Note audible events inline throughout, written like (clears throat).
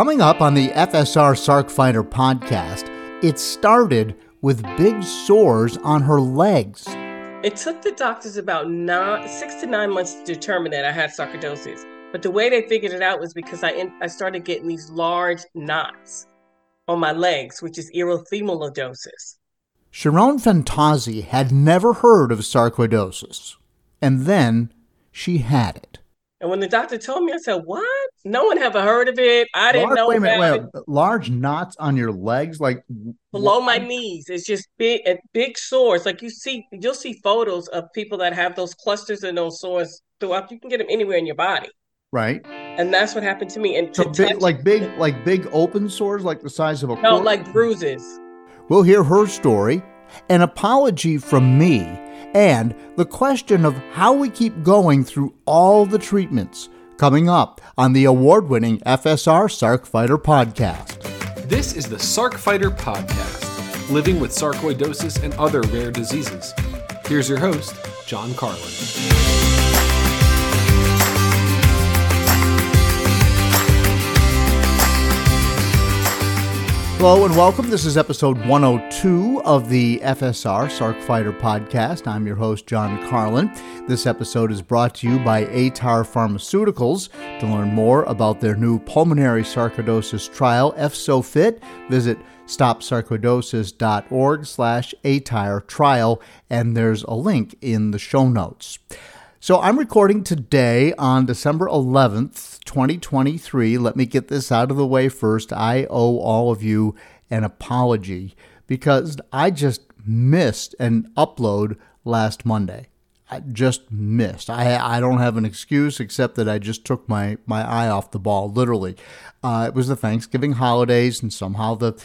Coming up on the FSR Sarc Fighter podcast, it started with big sores on her legs. It took the doctors about nine, six to nine months to determine that I had sarcoidosis. But the way they figured it out was because I, in, I started getting these large knots on my legs, which is erythematosus. Sherron Fantauzzi had never heard of sarcoidosis, and then she had it. And when the doctor told me, I said, "What? No one ever heard of it. I didn't large, know wait a minute, wait, Large knots on your legs, like below my knees. It's just big, big sores. Like you see, you'll see photos of people that have those clusters and those sores throughout. You can get them anywhere in your body. Right. And that's what happened to me. And so big, like big, like big open sores, like the size of a no, like bruises. We'll hear her story, an apology from me, and the question of how we keep going through all the treatments coming up on the award winning FSR Sarc Fighter podcast. This is the Sarc Fighter Podcast, living with sarcoidosis and other rare diseases. Here's your host, John Carlin. Hello and welcome. This is episode 102 of the FSR Sarc Fighter podcast. I'm your host, John Carlin. This episode is brought to you by aTyr Pharmaceuticals. To learn more about their new pulmonary sarcoidosis trial, EFSOFIT, visit stopsarcoidosis.org slash aTyr trial, and there's a link in the show notes. So I'm recording today on December 11th, 2023. Let me get this out of the way first. I owe all of you an apology because I just missed an upload last Monday. I just missed. I I don't have an excuse except that I just took my my eye off the ball. Literally, uh, it was the Thanksgiving holidays, and somehow the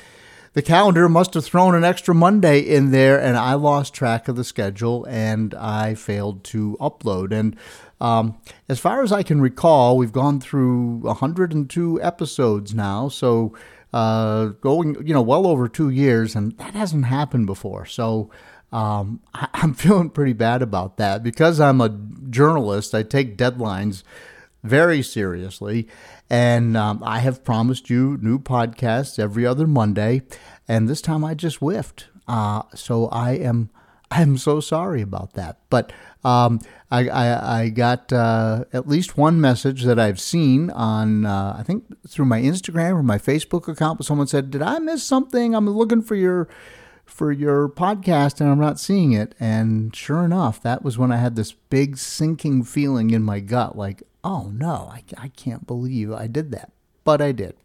the calendar must have thrown an extra Monday in there, and I lost track of the schedule and I failed to upload. And um, as far as I can recall, we've gone through 102 episodes now, so uh, going you know well over two years, and that hasn't happened before. So. Um, I- I'm (laughs) feeling pretty bad about that because I'm a journalist. I take deadlines very seriously. And um, I have promised you new podcasts every other Monday, and this time I just whiffed. Uh, so I am (laughs) I'm so sorry about that. But um, I, I, I got uh, at least one message that I've seen on uh, I think through my Instagram or my Facebook account. But someone said, "Did I miss something? I'm looking for your." for your podcast and I'm not seeing it. And sure enough, that was when I had this big sinking feeling in my gut like, oh no, I, I can't believe I did that. But I did.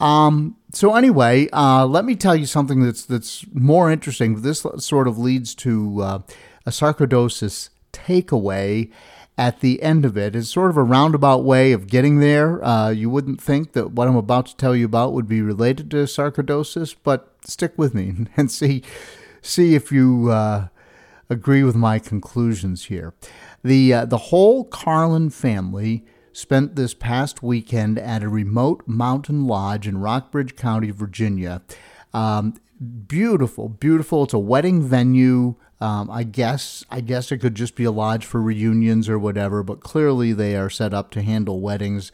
Um, so anyway, uh, let me tell you something that's that's more interesting. This sort of leads to uh, a sarcoidosis takeaway at the end of it. It's sort of a roundabout way of getting there. Uh, you wouldn't think that what I'm about to tell you about would be related to sarcoidosis, but stick with me (laughs) and see see if you uh, agree with my conclusions here. The uh, the whole Carlin family spent this past weekend at a remote mountain lodge in Rockbridge County, Virginia. Um, beautiful, beautiful. It's a wedding venue. Um, I guess I guess it could just be a lodge for reunions or whatever, but clearly they are set up to handle weddings.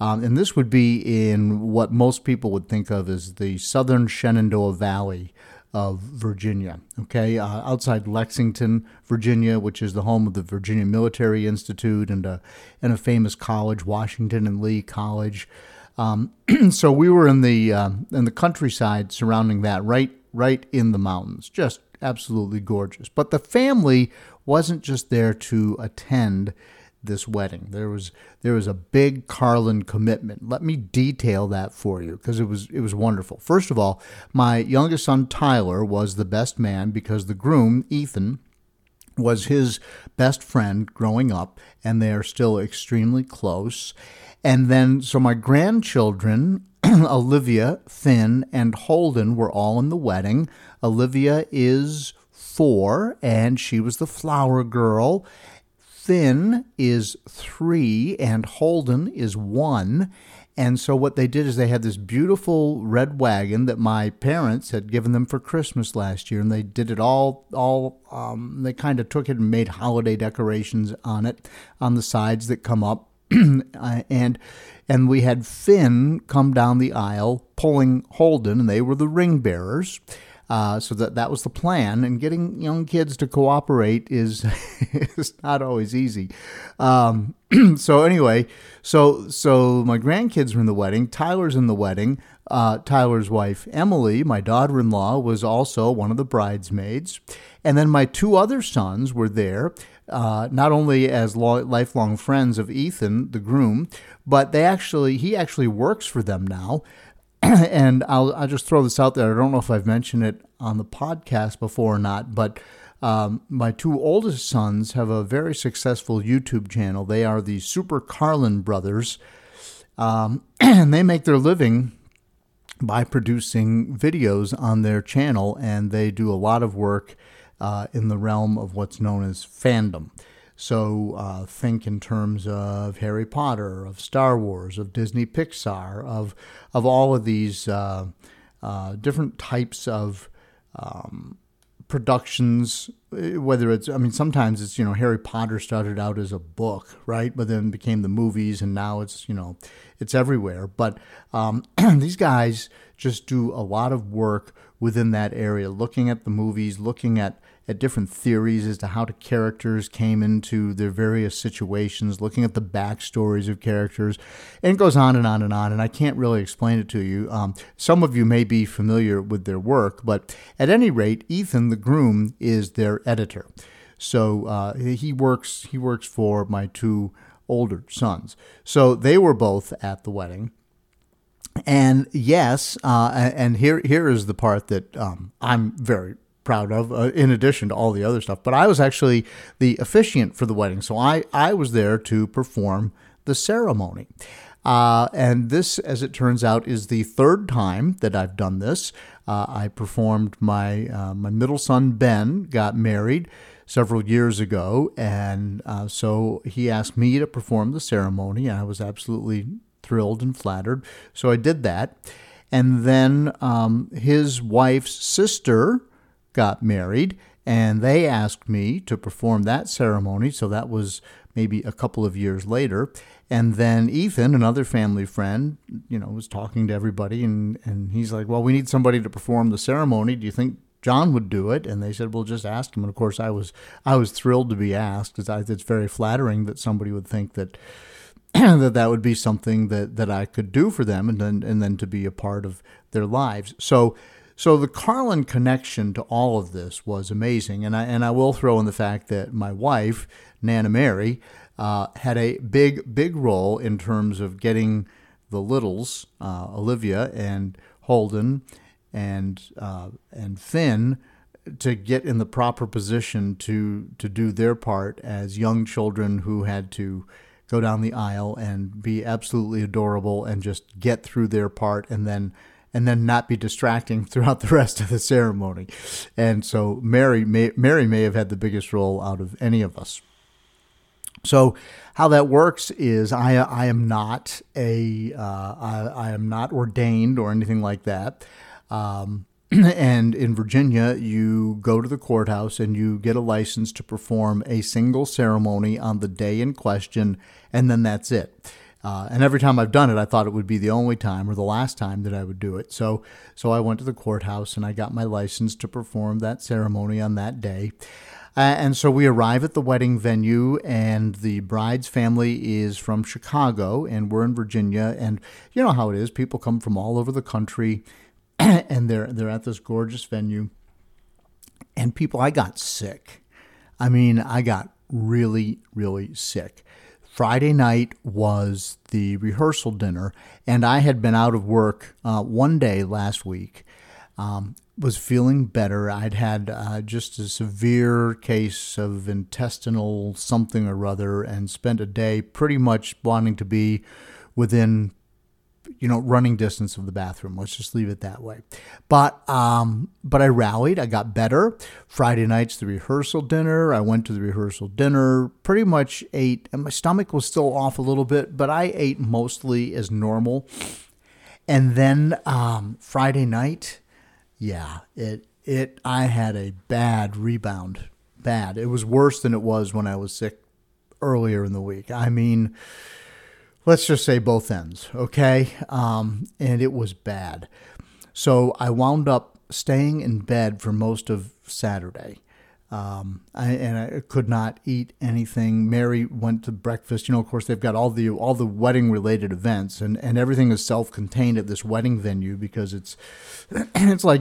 Um, and this would be in what most people would think of as the southern Shenandoah Valley of Virginia. Okay, uh, outside Lexington, Virginia, which is the home of the Virginia Military Institute and a and a famous college, Washington and Lee College. Um, (clears throat) so we were in the uh, in the countryside surrounding that, right right in the mountains, just absolutely gorgeous. But the family wasn't just there to attend this wedding. There was there was a big Carlin commitment. Let me detail that for you because it was it was wonderful. First of all, my youngest son Tyler was the best man because the groom Ethan was his best friend growing up and they are still extremely close. And then so my grandchildren (clears throat) Olivia, Finn, and Holden were all in the wedding. Olivia is 4 and she was the flower girl. Finn is three and Holden is one. And so what they did is they had this beautiful red wagon that my parents had given them for Christmas last year, and they did it all. All um, they kind of took it and made holiday decorations on it on the sides that come up (clears throat) and and we had Finn come down the aisle pulling Holden, and they were the ring bearers. Uh, so that that was the plan, and getting young kids to cooperate is (laughs) is not always easy. Um, (clears throat) so anyway, so so my grandkids were in the wedding. Tyler's in the wedding. Uh, Tyler's wife Emily, my daughter-in-law, was also one of the bridesmaids, and then my two other sons were there. Uh, not only as lo- lifelong friends of Ethan, the groom, but they actually he actually works for them now. (clears throat) and I'll, I'll just throw this out there. I don't know if I've mentioned it on the podcast before or not, but um, my two oldest sons have a very successful YouTube channel. They are the Super Carlin brothers, um, (clears throat) and they make their living by producing videos on their channel, and they do a lot of work uh, in the realm of what's known as fandom. So uh, think in terms of Harry Potter, of Star Wars, of Disney Pixar, of of all of these uh, uh, different types of um, productions. Whether it's, I mean, sometimes it's you know Harry Potter started out as a book, right, but then became the movies, and now it's you know it's everywhere. But um, (clears throat) these guys just do a lot of work within that area, looking at the movies, looking at at different theories as to how the characters came into their various situations, looking at the backstories of characters, and it goes on and on and on. And I can't really explain it to you. Um, some of you may be familiar with their work, but at any rate, Ethan, the groom, is their editor. So uh, he works he works for my two older sons. So they were both at the wedding. And yes, uh, and here here is the part that um, I'm very proud of, uh, in addition to all the other stuff. But I was actually the officiant for the wedding, so I I was there to perform the ceremony. Uh, and this, as it turns out, is the third time that I've done this. Uh, I performed my uh, my middle son Ben got married several years ago, and uh, so he asked me to perform the ceremony, and I was absolutely thrilled and flattered. So I did that, and then um, his wife's sister got married, and they asked me to perform that ceremony. So that was maybe a couple of years later. And then Ethan, another family friend, you know, was talking to everybody, and, and he's like, Well, we need somebody to perform the ceremony. Do you think John would do it, and they said, "Well, just ask him." And of course, I was I was thrilled to be asked it's very flattering that somebody would think that (clears throat) that that would be something that that I could do for them, and then and then to be a part of their lives. So so the Carlin connection to all of this was amazing, and I and I will throw in the fact that my wife Nana Mary uh, had a big big role in terms of getting the littles uh, Olivia and Holden and uh, and Finn to get in the proper position to to do their part as young children who had to go down the aisle and be absolutely adorable and just get through their part and then and then not be distracting (laughs) throughout the rest of the ceremony. And so Mary may, Mary may have had the biggest role out of any of us. So how that works is I, I am not a uh, I, I am not ordained or anything like that. Um, (clears throat) and in Virginia, you go to the courthouse and you get a license to perform a single ceremony on the day in question, and then that's it. Uh, and every time I've done it, I thought it would be the only time or the last time that I would do it. So, so I went to the courthouse and I got my license to perform that ceremony on that day. Uh, and so we arrive at the wedding venue, and the bride's family is from Chicago, and we're in Virginia. And you know how it is; people come from all over the country, (clears throat) and they're they're at this gorgeous venue. And people, I got sick. I mean, I got really, really sick. Friday night was the rehearsal dinner, and I had been out of work uh, one day last week. Um, was feeling better. I'd had uh, just a severe case of intestinal something or other, and spent a day pretty much wanting to be within you know, running distance of the bathroom. Let's just leave it that way. But um, but I rallied. I got better. Friday night's the rehearsal dinner. I went to the rehearsal dinner. Pretty much ate, and my stomach was still off a little bit, but I ate mostly as normal. And then um, Friday night, yeah, it it I had a bad rebound. Bad. It was worse than it was when I was sick earlier in the week. I mean let's just say both ends, okay? Um, and it was bad. So I wound up staying in bed for most of Saturday. Um, I, and I could not eat anything. Mary went to breakfast. You know, of course, they've got all the all the wedding related events, and, and everything is self contained at this wedding venue because it's (clears throat) it's like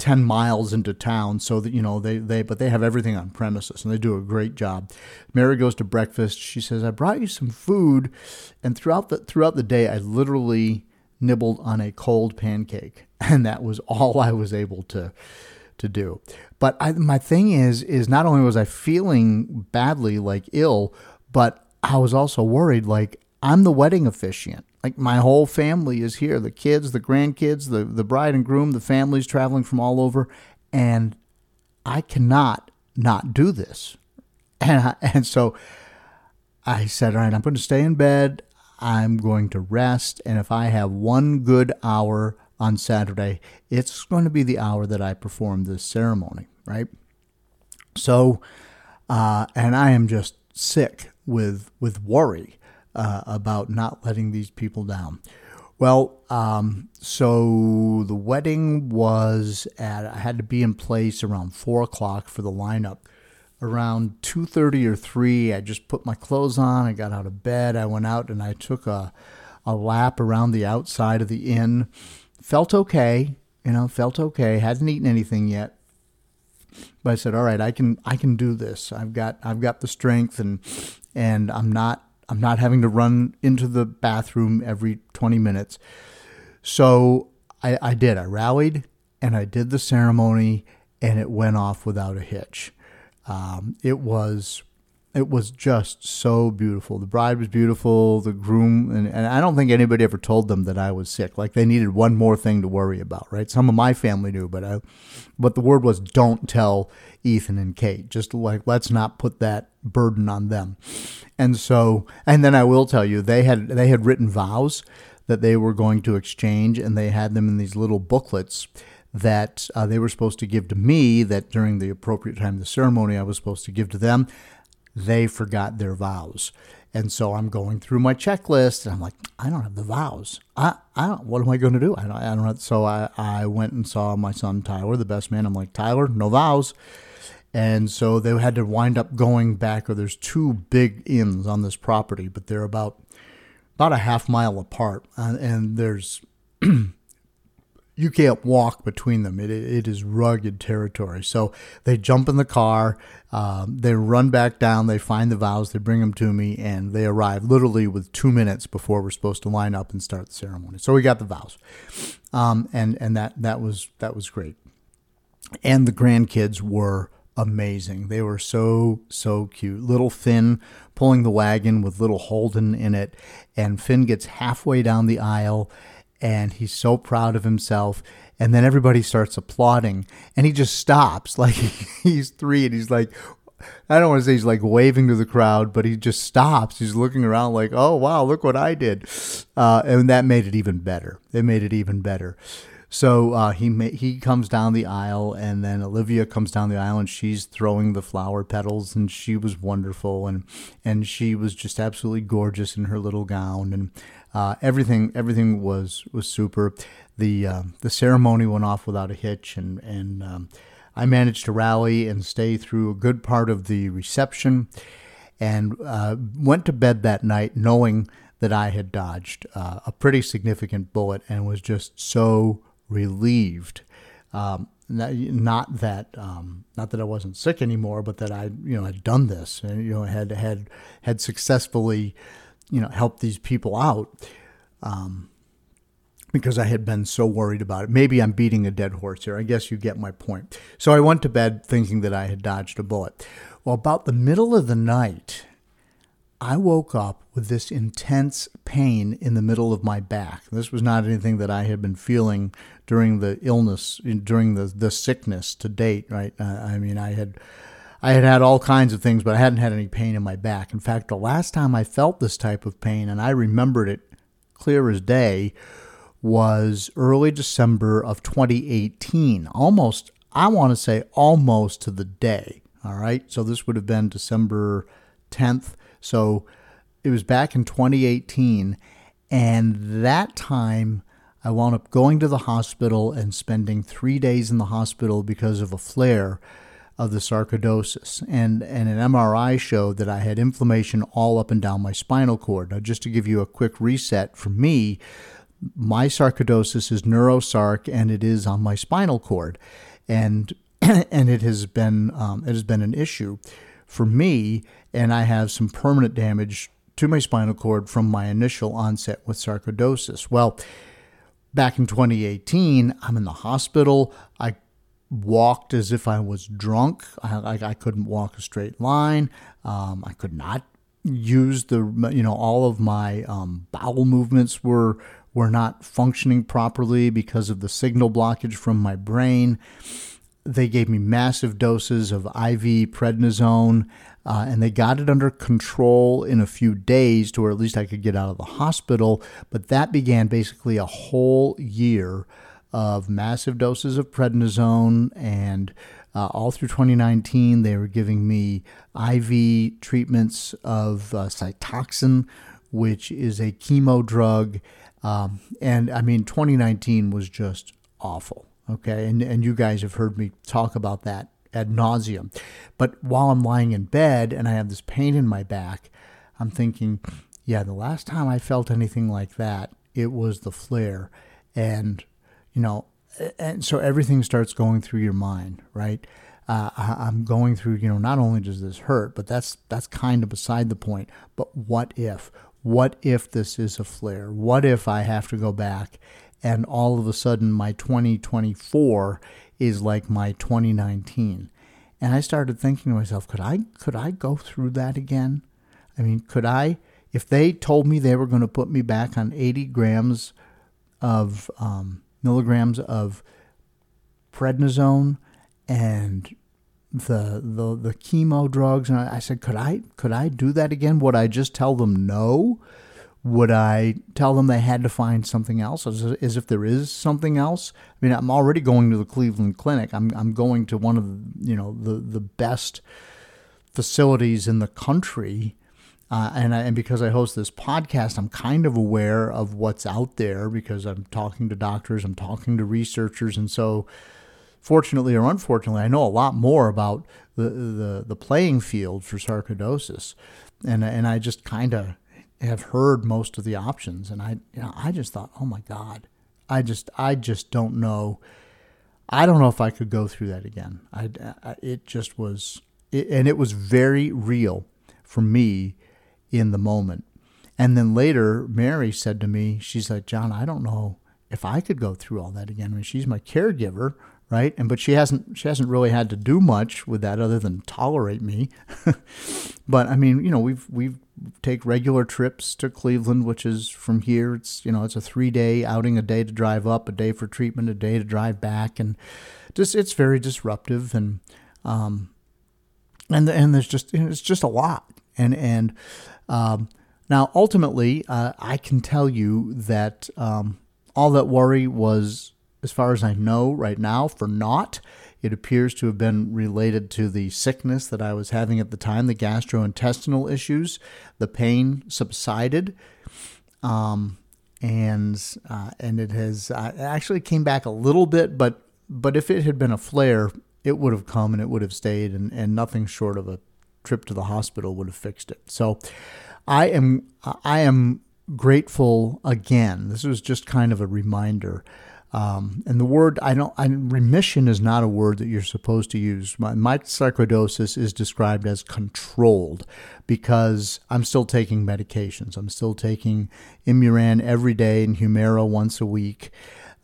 10 miles into town so that you know they, they but they have everything on premises and they do a great job. Mary goes to breakfast. She says i brought you some food and throughout the throughout the day i literally nibbled on a cold pancake (laughs) and that was all i was able to to do. But I, my thing is is not only was i feeling badly like ill but i was also worried like i'm the wedding officiant. Like my whole family is here. The kids the grandkids the, the bride and groom the families traveling from all over. And i cannot not do this. (laughs) And, I, and so i said all right i'm going to stay in bed. I'm going to rest. And if i have one good hour on saturday it's going to be the hour that i perform this ceremony right? So uh, and i am just sick with with worry uh, about not letting these people down. Well, um, so the wedding was at. I had to be in place around four o'clock for the lineup. Around two thirty or three, I just put my clothes on. I got out of bed. I went out and I took a a lap around the outside of the inn. Felt okay, you know. Felt okay. Hadn't eaten anything yet, but I said, "All right, I can I can do this. I've got I've got the strength and and I'm not I'm not having to run into the bathroom every 20 minutes. So I, I did. I rallied and I did the ceremony, and it went off without a hitch. Um, it was it was just so beautiful. The bride was beautiful. The groom, and, and, I don't think anybody ever told them that I was sick. Like they needed one more thing to worry about, right? Some of my family knew, but I, but the word was don't tell Ethan and Kate. Just like let's not put that burden on them. And so, and then I will tell you, they had they had written vows that they were going to exchange, and they had them in these little booklets that uh, they were supposed to give to me. That during the appropriate time of the ceremony, I was supposed to give to them they forgot their vows. And so I'm going through my checklist and I'm like, I don't have the vows. I, I don't, what am I going to do? I don't, I don't have, so I, I went and saw my son Tyler, the best man. I'm like, Tyler, no vows. And so they had to wind up going back, or there's two big inns on this property, but they're about, about a half mile apart. And, there's, (clears throat) you can't walk between them. It, it is rugged territory. So they jump in the car, um, they run back down, they find the vows, they bring them to me, and they arrive literally with two minutes before we're supposed to line up and start the ceremony. So we got the vows, um, and and that that was that was great. And the grandkids were amazing. They were so so cute. Little Finn pulling the wagon with little Holden in it, and Finn gets halfway down the aisle and he's so proud of himself and then everybody starts applauding and he just stops. (laughs) Like he's three and he's like i don't want to say he's like waving to the crowd but he just stops. He's looking around like oh wow look what i did. Uh, and that made it even better. It made it even better so uh, he ma- he comes down the aisle, and then Olivia comes down the aisle, and she's throwing the flower petals, and she was wonderful, and and she was just absolutely gorgeous in her little gown, and uh, everything everything was was super. The uh, the ceremony went off without a hitch, and and um, I managed to rally and stay through a good part of the reception, and uh, went to bed that night knowing that I had dodged uh, a pretty significant bullet, and was just so relieved. Um, not that um, not that I wasn't sick anymore, but that I you know had done this and you know had had had successfully you know, help these people out um, because I had been so worried about it. Maybe I'm beating a dead horse here. I guess you get my point. So I went to bed thinking that I had dodged a bullet. Well, about the middle of the night, I woke up with this intense pain in the middle of my back. This was not anything that I had been feeling during the illness, during the, the sickness to date, right? Uh, I mean, I had I had had all kinds of things, but I hadn't had any pain in my back. In fact, the last time I felt this type of pain, and I remembered it clear as day, was early December of 2018. Almost, I want to say almost to the day. All right. So this would have been December 10th. So it was back in 2018, and that time I wound up going to the hospital and spending three days in the hospital because of a flare of the sarcoidosis. And, and an MRI showed that I had inflammation all up and down my spinal cord. Now, just to give you a quick reset for me, my sarcoidosis is neurosarc and it is on my spinal cord. And (clears throat) and it has been um, it has been an issue for me, and I have some permanent damage to my spinal cord from my initial onset with sarcoidosis. Well, back in 2018, I'm in the hospital. I walked as if I was drunk. I, I, couldn't walk a straight line. Um, I could not use the you know all of my um, bowel movements were were not functioning properly because of the signal blockage from my brain. They gave me massive doses of IV prednisone, uh, and they got it under control in a few days to where at least I could get out of the hospital. But that began basically a whole year of massive doses of prednisone and uh, all through 2019, they were giving me IV treatments of uh, Cytoxan, which is a chemo drug. Um, and I mean, 2019 was just awful. Okay. And, and you guys have heard me talk about that ad nauseum. But while I'm lying in bed and I have this pain in my back, I'm thinking, yeah, the last time I felt anything like that, it was the flare. And, you know, and so everything starts going through your mind, right? Uh, I'm going through, you know, not only does this hurt, but that's that's kind of beside the point. But what if? What if this is a flare? What if I have to go back and all of a sudden my 2024 is like my 2019 and i started thinking to myself could i could i go through that again? I mean could i if they told me they were going to put me back on 80 grams of um, milligrams of prednisone and the the the chemo drugs and I, I said could I could I do that again? Would I just tell them no would I tell them they had to find something else as, as, if there is something else? I mean, I'm already going to the Cleveland Clinic. I'm, I'm going to one of the, you know the, the best facilities in the country. Uh, and, I, and because I host this podcast, I'm kind of aware of what's out there because I'm talking to doctors, I'm talking to researchers, and so fortunately or unfortunately, I know a lot more about the the, the playing field for sarcoidosis, and and I just kind of have heard most of the options, and I, you know, I just thought, oh my God, I just, I just don't know. I don't know if I could go through that again. I, I it just was, it, and it was very real for me in the moment. And then later, Mary said to me, she's like, John, I don't know if I could go through all that again. I mean, she's my caregiver, right? And but she hasn't she hasn't really had to do much with that other than tolerate me. (laughs) but I mean, you know, we've we've take regular trips to Cleveland, which is from here. It's you know it's a three day outing, a day to drive up, a day for treatment, a day to drive back, and just it's very disruptive and um and and there's just it's just a lot and and um, now ultimately uh, I can tell you that um, all that worry was as far as I know right now, for naught. It appears to have been related to the sickness that I was having at the time, the gastrointestinal issues. The pain subsided, um, and uh, and it has uh, actually came back a little bit, but but if it had been a flare, it would have come and it would have stayed, and, and nothing short of a trip to the hospital would have fixed it. So, I am I am grateful again. This was just kind of a reminder um, and the word I don't I, remission is not a word that you're supposed to use. My, my sarcoidosis is described as controlled because I'm still taking medications. I'm still taking Imuran every day and Humira once a week.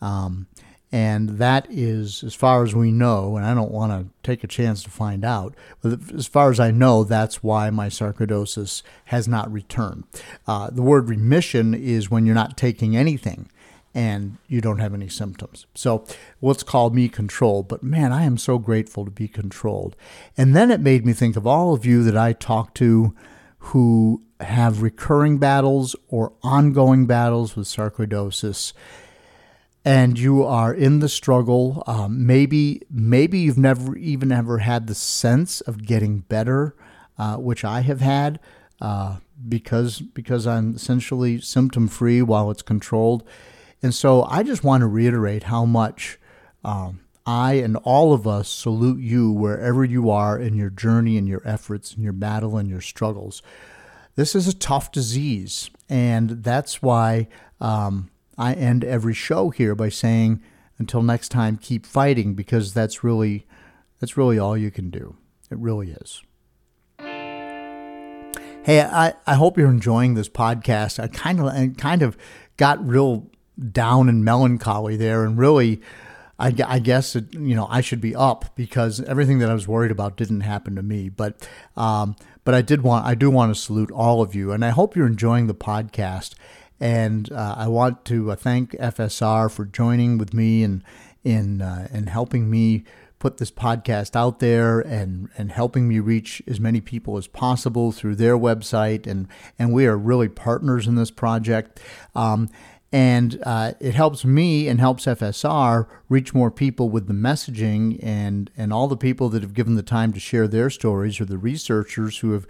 Um, and that is, as far as we know, and I don't want to take a chance to find out, but as far as I know, that's why my sarcoidosis has not returned. Uh, the word remission is when you're not taking anything and you don't have any symptoms. So, what's called me controlled, but man, I am so grateful to be controlled. And then it made me think of all of you that I talk to who have recurring battles or ongoing battles with sarcoidosis and you are in the struggle um, maybe maybe you've never even ever had the sense of getting better uh, which i have had uh, because because I'm essentially symptom free while it's controlled. And so I just want to reiterate how much um, I and all of us salute you wherever you are in your journey and your efforts and your battle and your struggles. This is a tough disease, and that's why um, I end every show here by saying, "Until next time, keep fighting," because that's really that's really all you can do. It really is. Hey, I, I hope you're enjoying this podcast. I kind of I kind of got real down and melancholy there, and really, I, I guess it, you know I should be up because everything that I was worried about didn't happen to me. But um, but I did want I do want to salute all of you, and I hope you're enjoying the podcast. And uh, I want to uh, thank FSR for joining with me and in uh, in helping me put this podcast out there and and helping me reach as many people as possible through their website and and we are really partners in this project. Um, and uh, it helps me and helps FSR reach more people with the messaging and and all the people that have given the time to share their stories or the researchers who have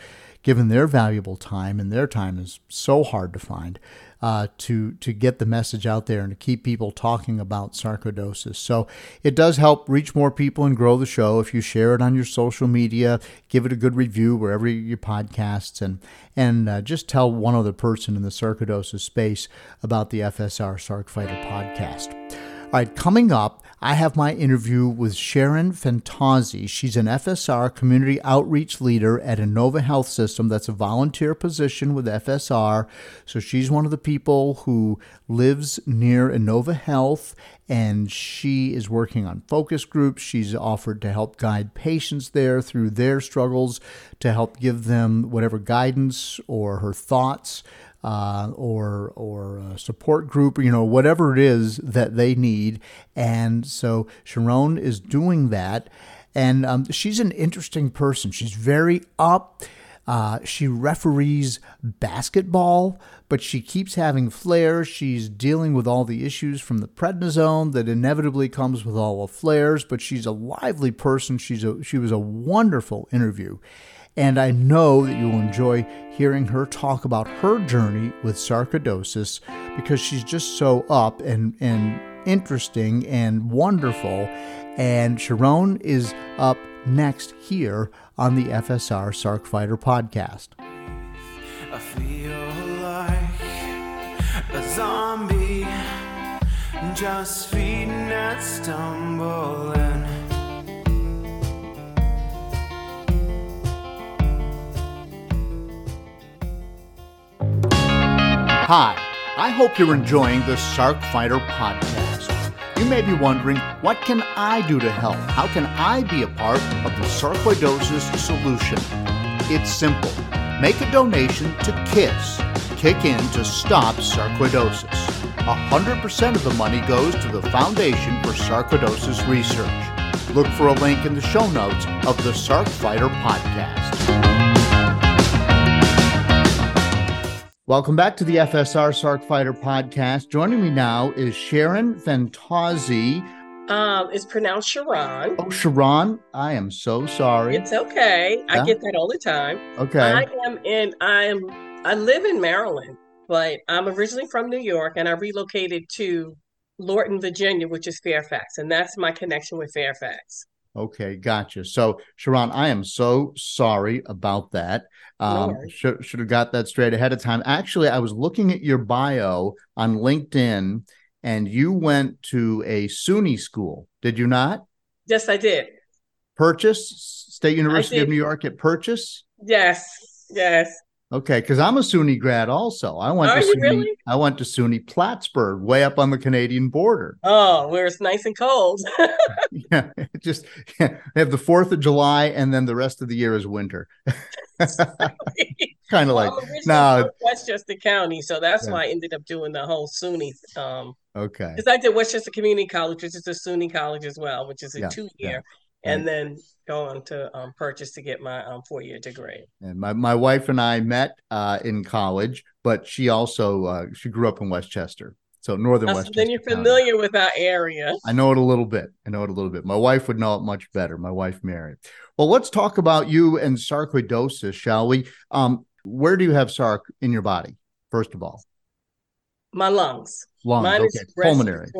given their valuable time and their time is so hard to find uh, to to get the message out there and to keep people talking about sarcoidosis. So it does help reach more people and grow the show if you share it on your social media, give it a good review wherever you podcasts, and and uh, just tell one other person in the sarcoidosis space about the FSR Sarc Fighter podcast. All right, coming up, I have my interview with Sherron Fantauzzi. She's an FSR community outreach leader at Inova Health System. That's a volunteer position with FSR. So she's one of the people who lives near Inova Health and she is working on focus groups. She's offered to help guide patients there through their struggles, to help give them whatever guidance or her thoughts uh, or or support group, you know, whatever it is that they need. And so Sharon is doing that, and um, she's an interesting person. She's very up. Uh, she referees basketball, but she keeps having flares. She's dealing with all the issues from the prednisone that inevitably comes with all the flares. But she's a lively person. She's a she was a wonderful interview, and I know that you'll enjoy hearing her talk about her journey with sarcoidosis because she's just so up and, and interesting and wonderful. And Sharon is up next here on the FSR Sarc Fighter podcast. I feel like a zombie, just feeding and stumbling. Hi, I hope you're enjoying the Sarc Fighter podcast. You may be wondering, what can I do to help? How can I be a part of the sarcoidosis solution? It's simple. Make a donation to KISS, Kick In to Stop Sarcoidosis. 100% of the money goes to the Foundation for Sarcoidosis Research. Look for a link in the show notes of the Sarc Fighter podcast. Welcome back to the FSR Sarc Fighter podcast. Joining me now is Sherron Fantauzzi. Um, it's pronounced Sharon. Oh, Sharon, I am so sorry. It's okay. Yeah? I get that all the time. Okay. I am in. I am. I live in Maryland, but I'm originally from New York, and I relocated to Lorton, Virginia, which is Fairfax, and that's my connection with Fairfax. Okay, gotcha. So, Sharon, I am so sorry about that. Um, no should, should have got that straight ahead of time. Actually, I was looking at your bio on LinkedIn, and you went to a SUNY school. Did you not? Yes, I did. Purchase State University of New York at Purchase. Yes, yes. Okay, because I'm a SUNY grad also. I went Are to SUNY, really? I went to SUNY Plattsburgh, way up on the Canadian border. Oh, where it's nice and cold. (laughs) (laughs) yeah, just yeah, they have the Fourth of July, and then the rest of the year is winter. (laughs) kind of like no Westchester County, so that's yeah. why I ended up doing the whole SUNY. Um, okay, because I did Westchester Community College, which is a SUNY college as well, which is a yeah, two year, and then go on to um, purchase to get my um, four year degree. And my, my wife and I met uh, in college, but she also uh, she grew up in Westchester. So northern West. Then you're familiar County. with our area. I know it a little bit. I know it a little bit. My wife would know it much better. My wife Mary. Well, let's talk about you and sarcoidosis, shall we? Um, Where do you have SARC in your body, first of all? My lungs. Lungs, Mine okay. is Pulmonary.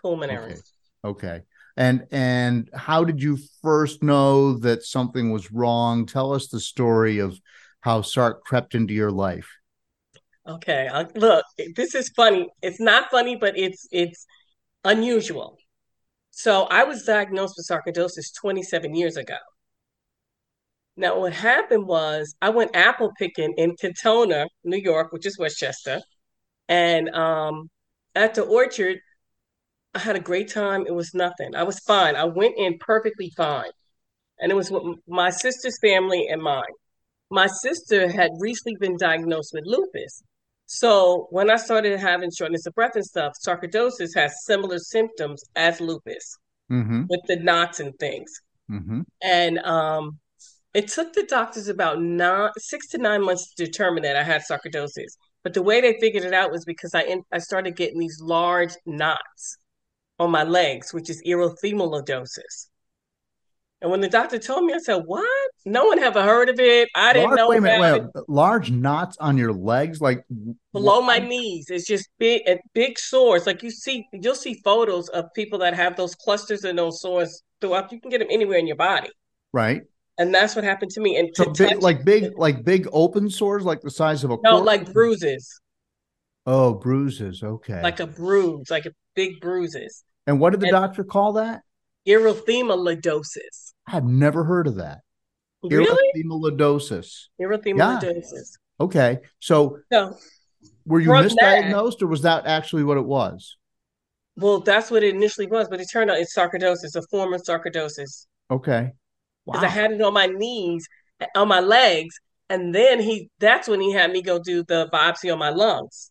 pulmonary. Okay. Okay. And and how did you first know that something was wrong? Tell us the story of how SARC crept into your life. Okay, I, look, this is funny. It's not funny, but it's it's unusual. So I was diagnosed with sarcoidosis 27 years ago. Now, what happened was I went apple picking in Katonah, New York, which is Westchester, and um, at the orchard, I had a great time. It was nothing. I was fine. I went in perfectly fine, and it was with my sister's family and mine. My sister had recently been diagnosed with lupus. So when I started having shortness of breath and stuff, sarcoidosis has similar symptoms as lupus Mm-hmm. with the knots and things. Mm-hmm. And um, it took the doctors about nine, six to nine months to determine that I had sarcoidosis. But the way they figured it out was because I in, I started getting these large knots on my legs, which is erythematosus. And when the doctor told me, I said, "What? No one ever heard of it. I didn't Large, know wait a minute, about wait, it." large knots on your legs, like below what- my knees. It's just big, big sores. Like you see, you'll see photos of people that have those clusters and those sores throughout. You can get them anywhere in your body, right? and that's what happened to me. And So big, like big, like big open sores, like the size of a no, quarter? like bruises, oh bruises. Okay. like a bruise, like a big bruises. And what did the and- doctor call that? Erythematosus. I had never heard of that. Really? Erythematosus. Erythematosus. Okay, so So, were you From that- misdiagnosed, or was that actually what it was? well, that's what it initially was, but it turned out it's sarcoidosis, a form of sarcoidosis. Okay. because Wow. I had it on my knees, on my legs, and then he that's when he had me go do the biopsy on my lungs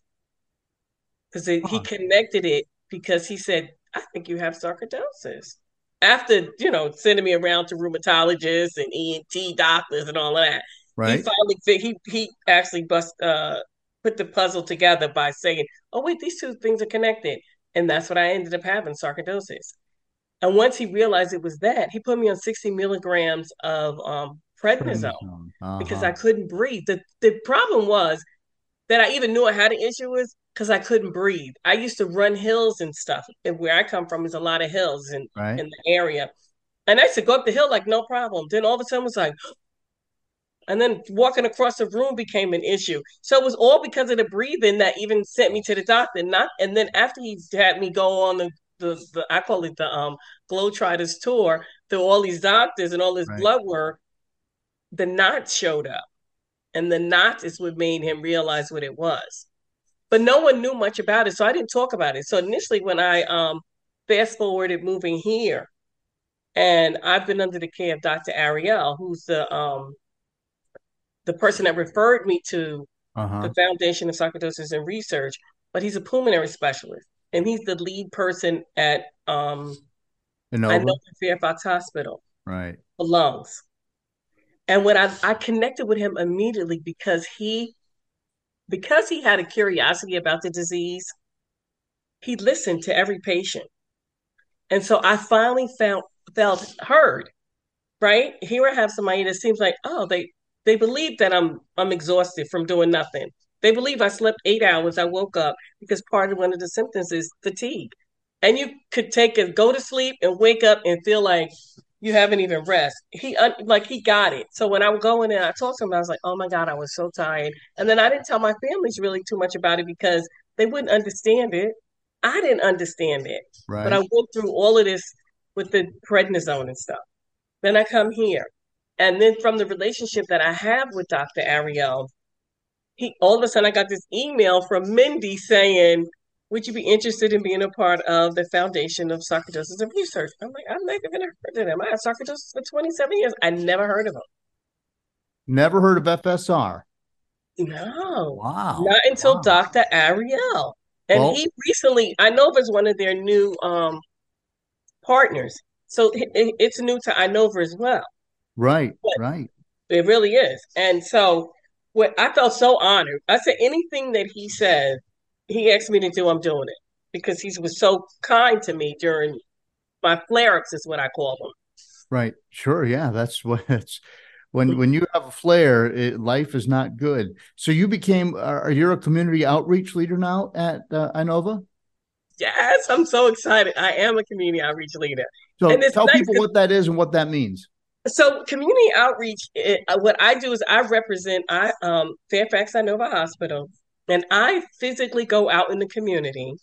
because he connected it because he said I think you have sarcoidosis after you know sending me around to rheumatologists and ENT doctors and all of that. He right. finally fi- he he actually bust uh put the puzzle together by saying, "Oh wait, these two things are connected," and that's what I ended up having sarcoidosis. And once he realized it was that, he put me on 60 milligrams of um, prednisone Prednisone. because Uh-huh. I couldn't breathe. The the problem was that I even knew I had an issue was because I couldn't breathe. I used to run hills and stuff, and where I come from is a lot of hills in, right. in the area. And I used to go up the hill like no problem. Then all of a sudden it was like, and then walking across the room became an issue. So it was all because of the breathing that even sent me to the doctor. Not and then after he had me go on the the, the I call it the um Globetrotters tour through all these doctors and all this Right. blood work, the knots showed up. And the knots is what made him realize what it was. But no one knew much about it, so I didn't talk about it. So initially when I um fast forwarded moving here, and I've been under the care of Dr. Ariel, who's the um the person that referred me to Uh-huh. the Foundation of Sarcoidosis and Research, but he's a pulmonary specialist, and he's the lead person at um? I know Fairfax Hospital Right. for lungs. And when I, I connected with him immediately because he because he had a curiosity about the disease, he listened to every patient. And so I finally felt felt heard. Right? Here I have somebody that seems like, oh, they they believe that I'm I'm exhausted from doing nothing. They believe I slept eight hours. I woke up because part of one of the symptoms is fatigue. And you could take a go to sleep and wake up and feel like you haven't even rest. He un- like he got it. So when I would go in and I talked to him, I was like, oh my God, I was so tired. And then I didn't tell my families really too much about it because they wouldn't understand it. I didn't understand it. Right. But I went through all of this with the prednisone and stuff. Then I come here. And then from the relationship that I have with Dr. Ariel, he all of a sudden I got this email from Mindy saying, Would you be interested in being a part of the Foundation of Sarcoidosis and Research? I'm like, I've never even heard of them. I had sarcoidosis for 27 years. I never heard of them. Never heard of FSR. No. Wow. Not until Wow. Dr. Ariel. And Well- he recently, I know it's one of their new um, partners. So it- it's new to Inova as well. Right. But- Right. It really is. And so what I felt so honored. I said anything that he said, he asked me to do, I'm doing it. Because he was so kind to me during my flare ups is what I call them. Right. Sure. Yeah. That's what it's when when you have a flare, it, life is not good. So you became are you a community outreach leader now at uh, Inova? Yes, I'm so excited. I am a community outreach leader. So tell nice people what that is and what that means. So community outreach, it, uh, what I do is I represent I um, Fairfax Inova Hospital, and I physically go out in the community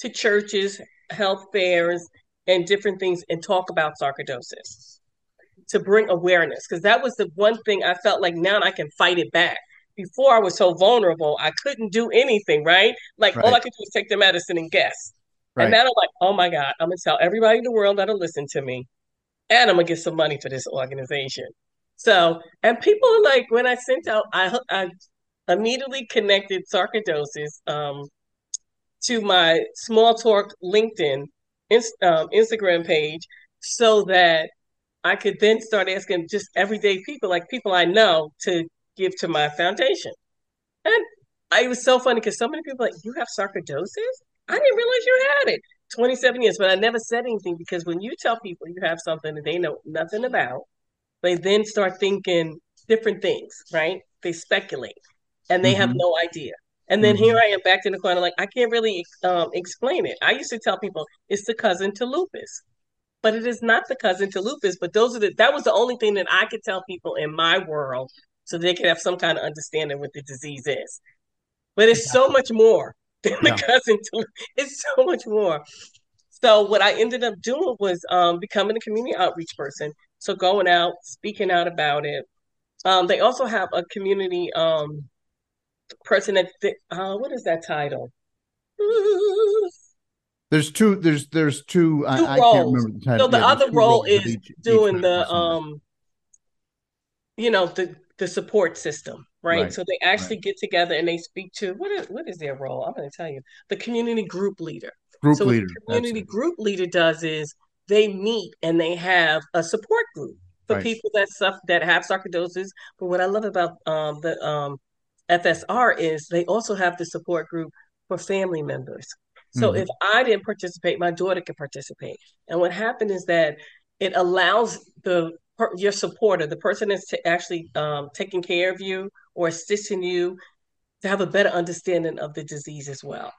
to churches, health fairs, and different things, and talk about sarcoidosis to bring awareness because that was the one thing I felt like now I can fight it back. Before I was so vulnerable, I couldn't do anything, right? Like right. all I could do was take the medicine and guess. Right. And now I'm like, oh my God, I'm gonna tell everybody in the world that'll listen to me. And I'm gonna get some money for this organization. So, and people are like, when I sent out, I, I immediately connected sarcoidosis um, to my small talk LinkedIn um, Instagram page so that I could then start asking just everyday people, like people I know, to give to my foundation. And it was so funny because so many people like, you have sarcoidosis? I didn't realize you had it. 27 years, but I never said anything because when you tell people you have something that they know nothing about, they then start thinking different things, right? They speculate and they mm-hmm. have no idea. And then mm-hmm. here I am back in the corner, like I can't really um, explain it. I used to tell people it's the cousin to lupus but it is not the cousin to lupus. But those are the that was the only thing that I could tell people in my world so they could have some kind of understanding what the disease is. But it's so much more (laughs) than yeah. the cousin to it's so much more. So what I ended up doing was um, becoming a community outreach person. So going out, speaking out about it. Um, they also have a community um, person that uh, what is that title? There's two. There's there's two. two I, I, can't remember the title. So the yeah, other role is each, doing each the um, you know the the support system, right? right. So they actually right. get together and they speak to what is what is their role? I'm going to tell you. The community group leader. Group so leader. What the community group leader does is they meet and they have a support group for right. people that suffer that have sarcoidosis. But what I love about um, the um, FSR is they also have the support group for family members. So mm-hmm. if I didn't participate, my daughter can participate. And what happened is that it allows the your supporter, the person that's t- actually um, taking care of you or assisting you, to have a better understanding of the disease as well.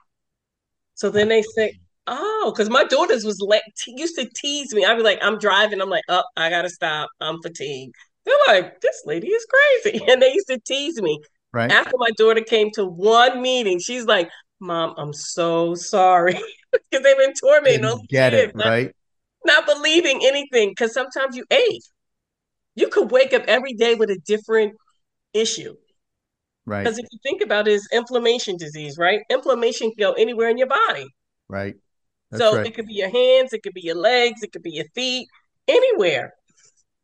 So then they say, "Oh, because my daughters was like t- used to tease me. I'd be like, I'm driving. I'm like, oh, I gotta stop. I'm fatigued. They're like, this lady is crazy, (laughs) and they used to tease me. Right. After my daughter came to one meeting, she's like, Mom, I'm so sorry. (laughs) Because they've been tormenting those get kids, it right? not, not believing anything because sometimes you age you could wake up every day with a different issue. Right. Because if you think about it it's inflammation disease right? Inflammation can go anywhere in your body. Right. That's so right. it could be your hands it could be your legs it could be your feet anywhere.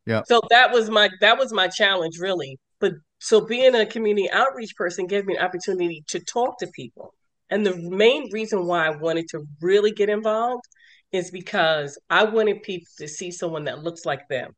Yeah so that was my that was my challenge really so being a community outreach person gave me an opportunity to talk to people and the main reason why I wanted to really get involved is because I wanted people to see someone that looks like them.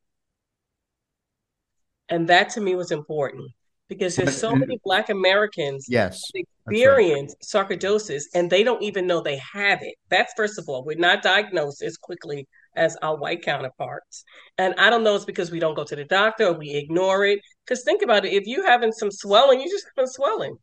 And that to me was important because there's so many Black Americans yes, experience right. sarcoidosis and they don't even know they have it. That's first of all, we're not diagnosed as quickly as our white counterparts. And I don't know it's because we don't go to the doctor or we ignore it. Because think about it, if you're having some swelling, you just have swelling.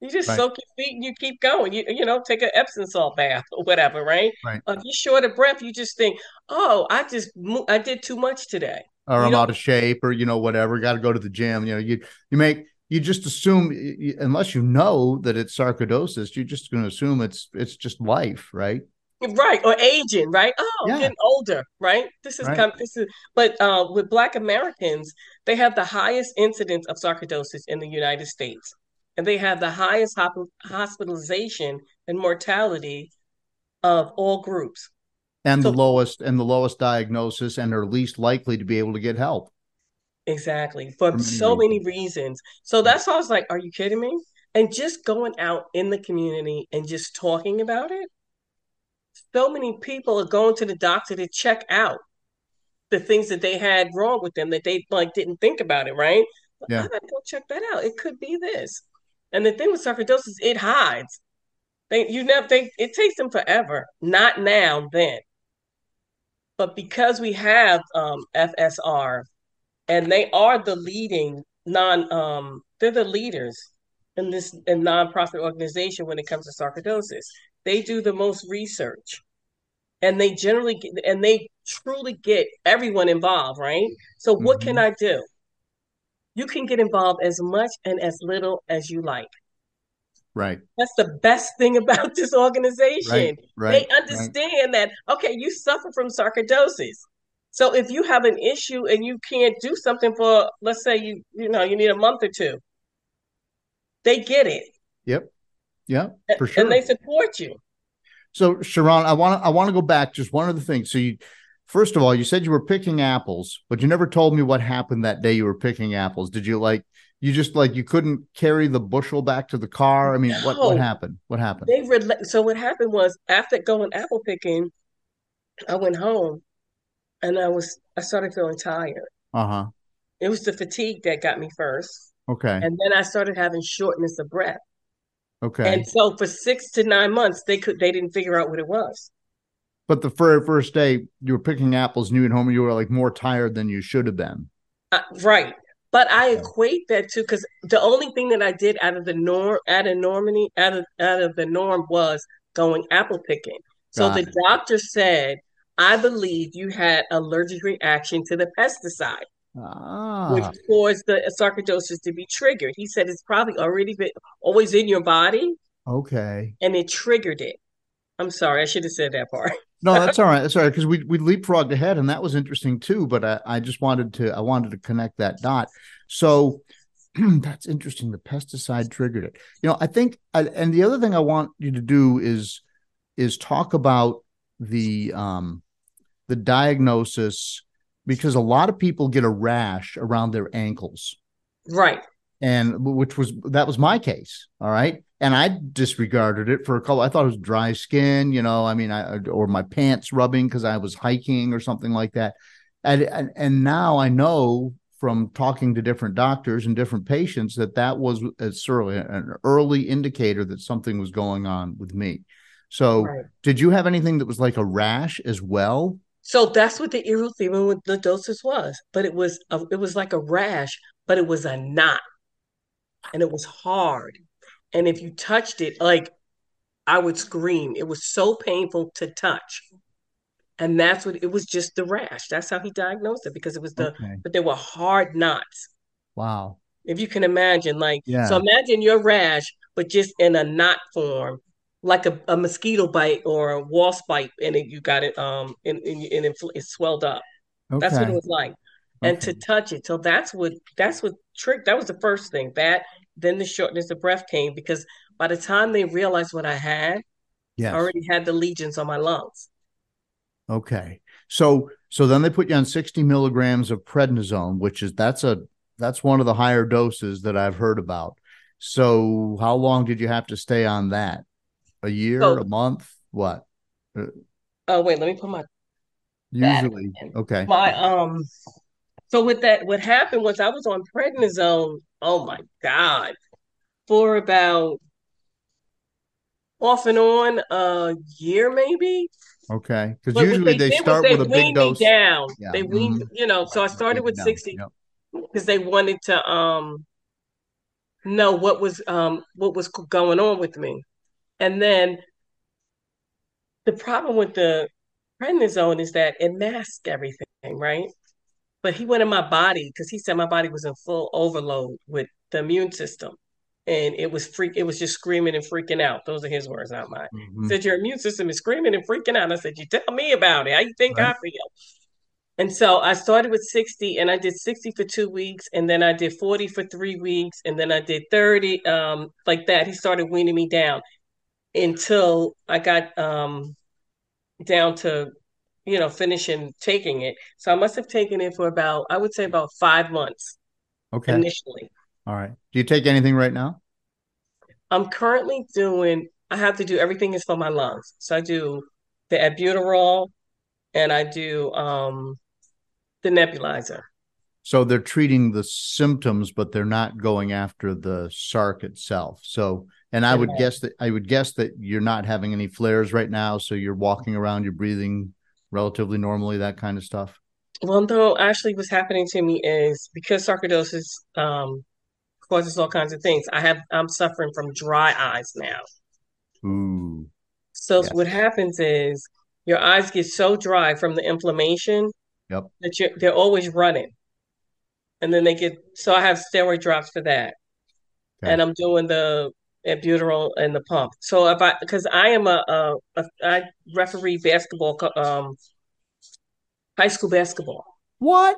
You just right. soak your feet and you keep going. You you know, take an Epsom salt bath or whatever, right? Right. If you're short of breath, you just think, oh, I just I did too much today, or you I'm know? out of shape, or you know, whatever. Got to go to the gym. You know, you you make you just assume unless you know that it's sarcoidosis, you're just going to assume it's it's just life, right? Right, or aging, right? Oh, yeah. getting older, right? This is right. This is, but uh, with Black Americans, they have the highest incidence of sarcoidosis in the United States and they have the highest hospitalization and mortality of all groups and so, the lowest and the lowest diagnosis and are least likely to be able to get help exactly for, for many so reasons. many reasons so that's why i was like are you kidding me and just going out in the community and just talking about it so many people are going to the doctor to check out the things that they had wrong with them that they like didn't think about it right yeah. I gotta go check that out. It could be this. And the thing with sarcoidosis, it hides. They you never they it takes them forever. Not now, then. But because we have um, FSR, and they are the leading non um they're the leaders in this in nonprofit organization when it comes to sarcoidosis. They do the most research, and they generally get, and they truly get everyone involved, right? So what mm-hmm. can I do? You can get involved as much and as little as you like. Right. That's the best (laughs) thing about this organization. Right, right, they understand right. that, okay, you suffer from sarcoidosis. So if you have an issue and you can't do something for, let's say you, you know, you need a month or two, they get it. Yep. Yep. For sure. And they support you. So Sherron, I want to I want to go back just one other thing. So you first of all, you said you were picking apples, but you never told me what happened that day you were picking apples. Did you like you just like you couldn't carry the bushel back to the car? I mean, no. what what happened? What happened? They so what happened was after going apple picking, I went home and I was I started feeling tired. Uh-huh. It was the fatigue that got me first. Okay. And then I started having shortness of breath. Okay. And so for six to nine months, they could they didn't figure out what it was. But the very first day you were picking apples, new at home, you were like more tired than you should have been. Uh, right. But I equate that to because the only thing that I did out of the norm, out of normity, out of out of the norm was going apple picking. So Got the it. doctor said, I believe you had allergic reaction to the pesticide. Ah. Which caused the sarcoidosis to be triggered. He said it's probably already been always in your body. Okay. And it triggered it. I'm sorry, I should have said that part. no, that's all right. That's all right because we we leapfrogged ahead, and that was interesting too. But I, I just wanted to I wanted to connect that dot. So (clears throat) that's interesting. The pesticide triggered it. You know, I think, and the other thing I want you to do is is talk about the um the diagnosis because a lot of people get a rash around their ankles. Right. And which was that was my case. All right. And I disregarded it for a couple. I thought it was dry skin, you know. I mean, I or my pants rubbing because I was hiking or something like that. And, and and now I know from talking to different doctors and different patients that that was a, of an early indicator that something was going on with me. So, right. did you have anything that was like a rash as well? So that's what the erythema nodosum was, but it was a, it was like a rash, but it was a knot, and it was hard, and if you touched it, like I would scream. It was so painful to touch, and that's what it was. Just the rash. That's how he diagnosed it because it was the, okay. but there were hard knots. Wow. If you can imagine, like, yeah. so imagine your rash, but just in a knot form, like a, a mosquito bite or a wasp bite, and it, you got it um and, and, and it, it swelled up. Okay. That's what it was like. And okay. to touch it, so that's what that's what trick. That was the first thing. That then the shortness of breath came because by the time they realized what I had, yes. I already had the legions on my lungs. Okay, so so then they put you on sixty milligrams of prednisone, which is that's a that's one of the higher doses that I've heard about. So how long did you have to stay on that? A year, so, a month, what? Uh, oh wait, let me put my usually okay. My um so with that what happened was I was on prednisone, oh my God, for about off and on a year maybe. Okay. Because usually they, they start with a big dose. down. Yeah. They weaned, mm-hmm. you know, so I started with 60 because yep. they wanted to um know what was um what was going on with me. And then the problem with the prednisone is that it masks everything, right? But he went in my body because he said my body was in full overload with the immune system. And it was freak, it was just screaming and freaking out. Those are his words, not mine. Mm-hmm. He said your immune system is screaming and freaking out. I said, You tell me about it. How you think right. I feel? And so I started with 60 and I did 60 for two weeks and then I did 40 for three weeks and then I did 30 um, like that. He started weaning me down until I got um, down to, you know, finishing taking it. So I must have taken it for about, I would say about five months. Okay. Initially. All right. Do you take anything right now? I'm currently doing, I have to do everything is for my lungs. So I do the albuterol and I do um, the nebulizer. So they're treating the symptoms, but they're not going after the SARC itself. So and I would guess that I would guess that you're not having any flares right now, so you're walking around, you're breathing relatively normally, that kind of stuff. Well, no, actually, what's happening to me is because sarcoidosis um, causes all kinds of things. I have I'm suffering from dry eyes now. Ooh. So Yes. what happens is your eyes get so dry from the inflammation Yep. that you're they're always running. And then they get so I have steroid drops for that. Okay. And I'm doing the epidural and the pump. So if I because I am a, a, a I referee basketball um high school basketball. What?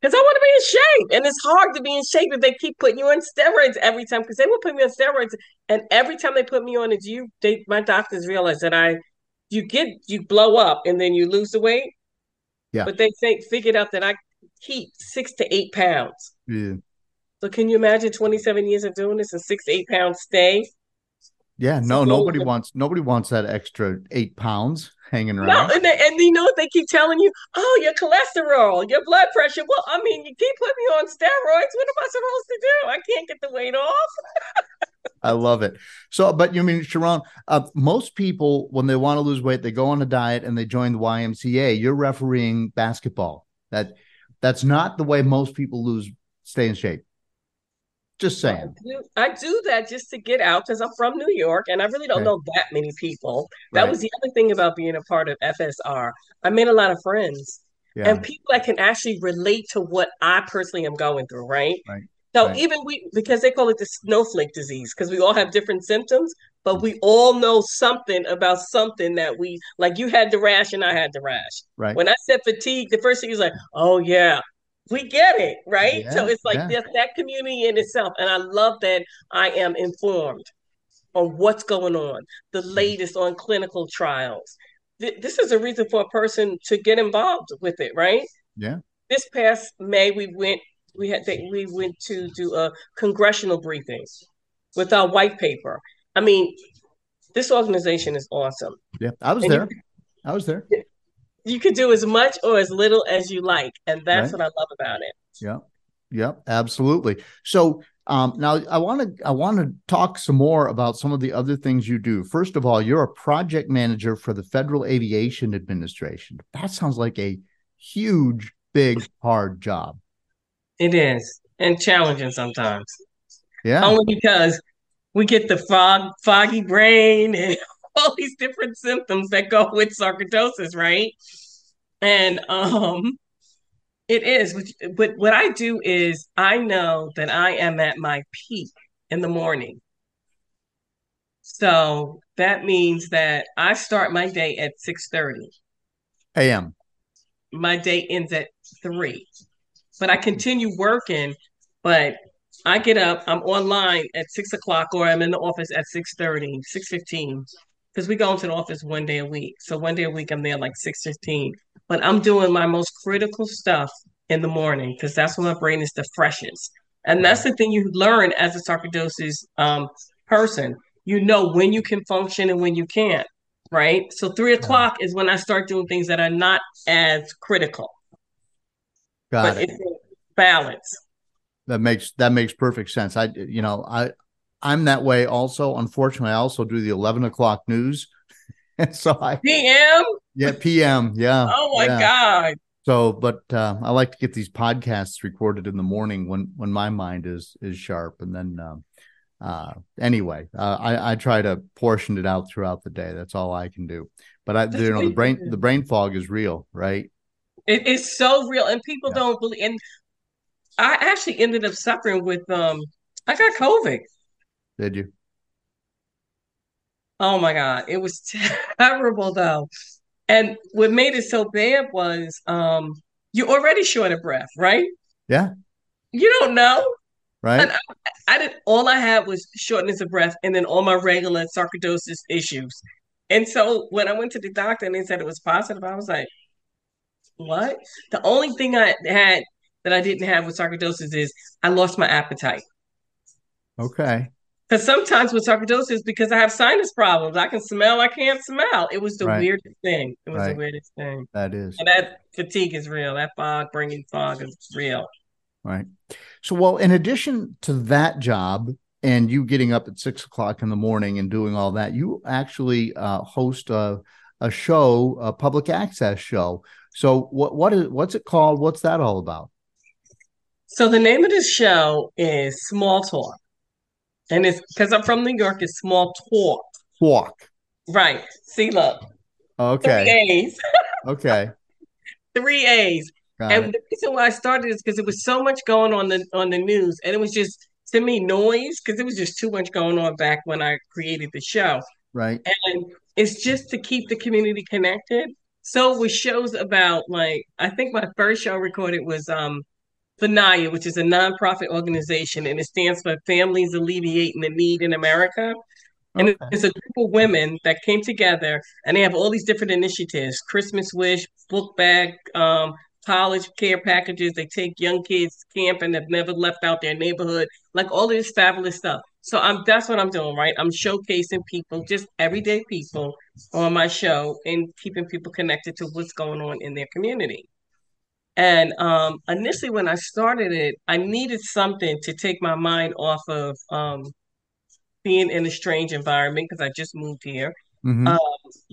Because I want to be in shape. And it's hard to be in shape if they keep putting you on steroids every time. Because they will put me on steroids. And every time they put me on it, you they my doctors realize that I you get you blow up and then you lose the weight. Yeah. But they think figured out that I keep six to eight pounds. Yeah. So can you imagine 27 years of doing this and six eight pounds stay? Yeah, no, go nobody wants nobody wants that extra eight pounds hanging No, around. and, they, and you know what they keep telling you? Oh, your cholesterol, your blood pressure. Well, I mean, you keep putting me on steroids. What am I supposed to do? I can't get the weight off. I love it. So, but you mean, Sherron, uh, most people when they want to lose weight, they go on a diet and they join the YMCA. You're refereeing basketball. That that's not the way most people lose stay in shape. Just I saying. do, I do that just to get out because I'm from New York and I really don't Okay. know that many people. That Right. was the other thing about being a part of FSR. I made a lot of friends Yeah. and people that can actually relate to what I personally am going through, right? Right, So right. even we, because they call it the snowflake disease, because we all have different symptoms, but mm. we all know something about something that we like. You had the rash and I had the rash. Right. When I said fatigue, the first thing is like, oh yeah, we get it, right? so it's like yeah. that, that community in itself. And I love that I am informed on what's going on, the Mm-hmm. latest on clinical trials. Th- This is a reason for a person to get involved with it, right? Yeah. This past May, we went, we had, we went to do a congressional briefing with our white paper. I mean, this organization is awesome. Yeah. I was And you- there. I was there. You could do as much or as little as you like, and that's Right. what I love about it. Yeah. yeah, Absolutely. So um, now I want to I want to talk some more about some of the other things you do. First of all, you're a project manager for the Federal Aviation Administration. That sounds like a huge, big, hard job. It is, and challenging sometimes. Yeah. only because we get the fog, foggy brain and (laughs) all these different symptoms that go with sarcoidosis, right? And um, it is. But- But what I do is I know that I am at my peak in the morning. So that means that I start my day at 6:30. AM. My day ends at 3. But I continue working, but I get up, I'm online at six o'clock, or I'm in the office at 6:30, 6:15. Because we go into the office one day a week. So one day a week I'm there like 6:15. But I'm doing my most critical stuff in the morning because that's when my brain is the freshest. And that's the thing you learn as a sarcoidosis um, person. You know when you can function and when you can't, right? So three o'clock is when I start doing things that are not as critical, Got but it. it's a balance. That makes that makes perfect sense. I you know I I'm that way also. Unfortunately, I also do the eleven o'clock news, (laughs) and so I PM? yeah PM yeah. Oh my yeah. God. So, but uh, I like to get these podcasts recorded in the morning when when my mind is is sharp, and then um, uh, anyway, uh, I I try to portion it out throughout the day. That's all I can do. But I, That's you know, the brain do. the brain fog is real, right? It is so real, and people Yeah. don't believe. And I actually ended up suffering with um. I got COVID. Did you? Oh my God, it was (laughs) terrible though. And what made it so bad was um, you're already short of breath, right? Yeah, You don't know. right. And I did all I had was shortness of breath, and then all my regular sarcoidosis issues. And so when I went to the doctor and they said it was positive, I was like, "What?" The only thing I had that I didn't have with sarcoidosis is I lost my appetite. Okay, Because sometimes with sarcoidosis, because I have sinus problems, I can smell, I can't smell. It was the Right. weirdest thing. It was Right. the weirdest thing. that is And that fatigue is real. That fog, bringing fog is real. right. So, well, in addition to that job and you getting up at six o'clock in the morning and doing all that, you actually uh, host a, a show, a public access show. So what what is what's it called? What's that all about? So the name of the show is Small Talk. And it's because I'm from New York, it's Small Talk. Walk. Right. See, look. Okay. Three A's. (laughs) Okay. Three A's. Got and it. the reason why I started is because it was so much going on the on the news, and it was just to me noise because it was just too much going on back when I created the show. Right. And it's just to keep the community connected. So with shows about like I think my first show recorded was um FANAYA, which is a nonprofit organization, and it stands for Families Alleviating the Need in America. And Okay. it's a group of women that came together and they have all these different initiatives Christmas Wish, book bag, um, college care packages. They take young kids camp and have never left out their neighborhood, like all this fabulous stuff. So I'm that's what I'm doing, right? I'm showcasing people, just everyday people on my show and keeping people connected to what's going on in their community. And um, initially, when I started it, I needed something to take my mind off of um, being in a strange environment because I just moved here. Mhm. Um,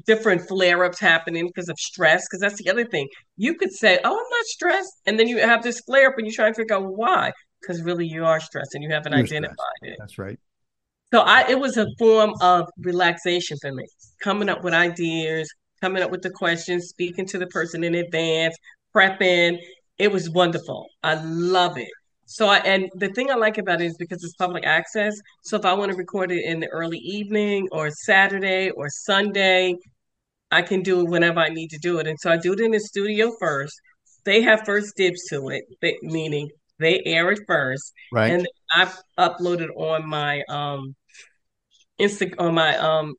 different flare ups happening because of stress. Because that's the other thing. You could say, "Oh, I'm not stressed," and then you have this flare up, and you try and figure out why. Because really, you are stressed, and you haven't You're identified stressed. it. That's right. So I, it was a form of relaxation for me, coming up with ideas, coming up with the questions, speaking to the person in advance, prepping. It was wonderful. I love it. So I, and the thing I like about it is because it's public access. So if I want to record it in the early evening or Saturday or Sunday, I can do it whenever I need to do it. And so I do it in the studio first. They have first dibs to it, meaning they air it first Right. and I upload it on my um Insta on my um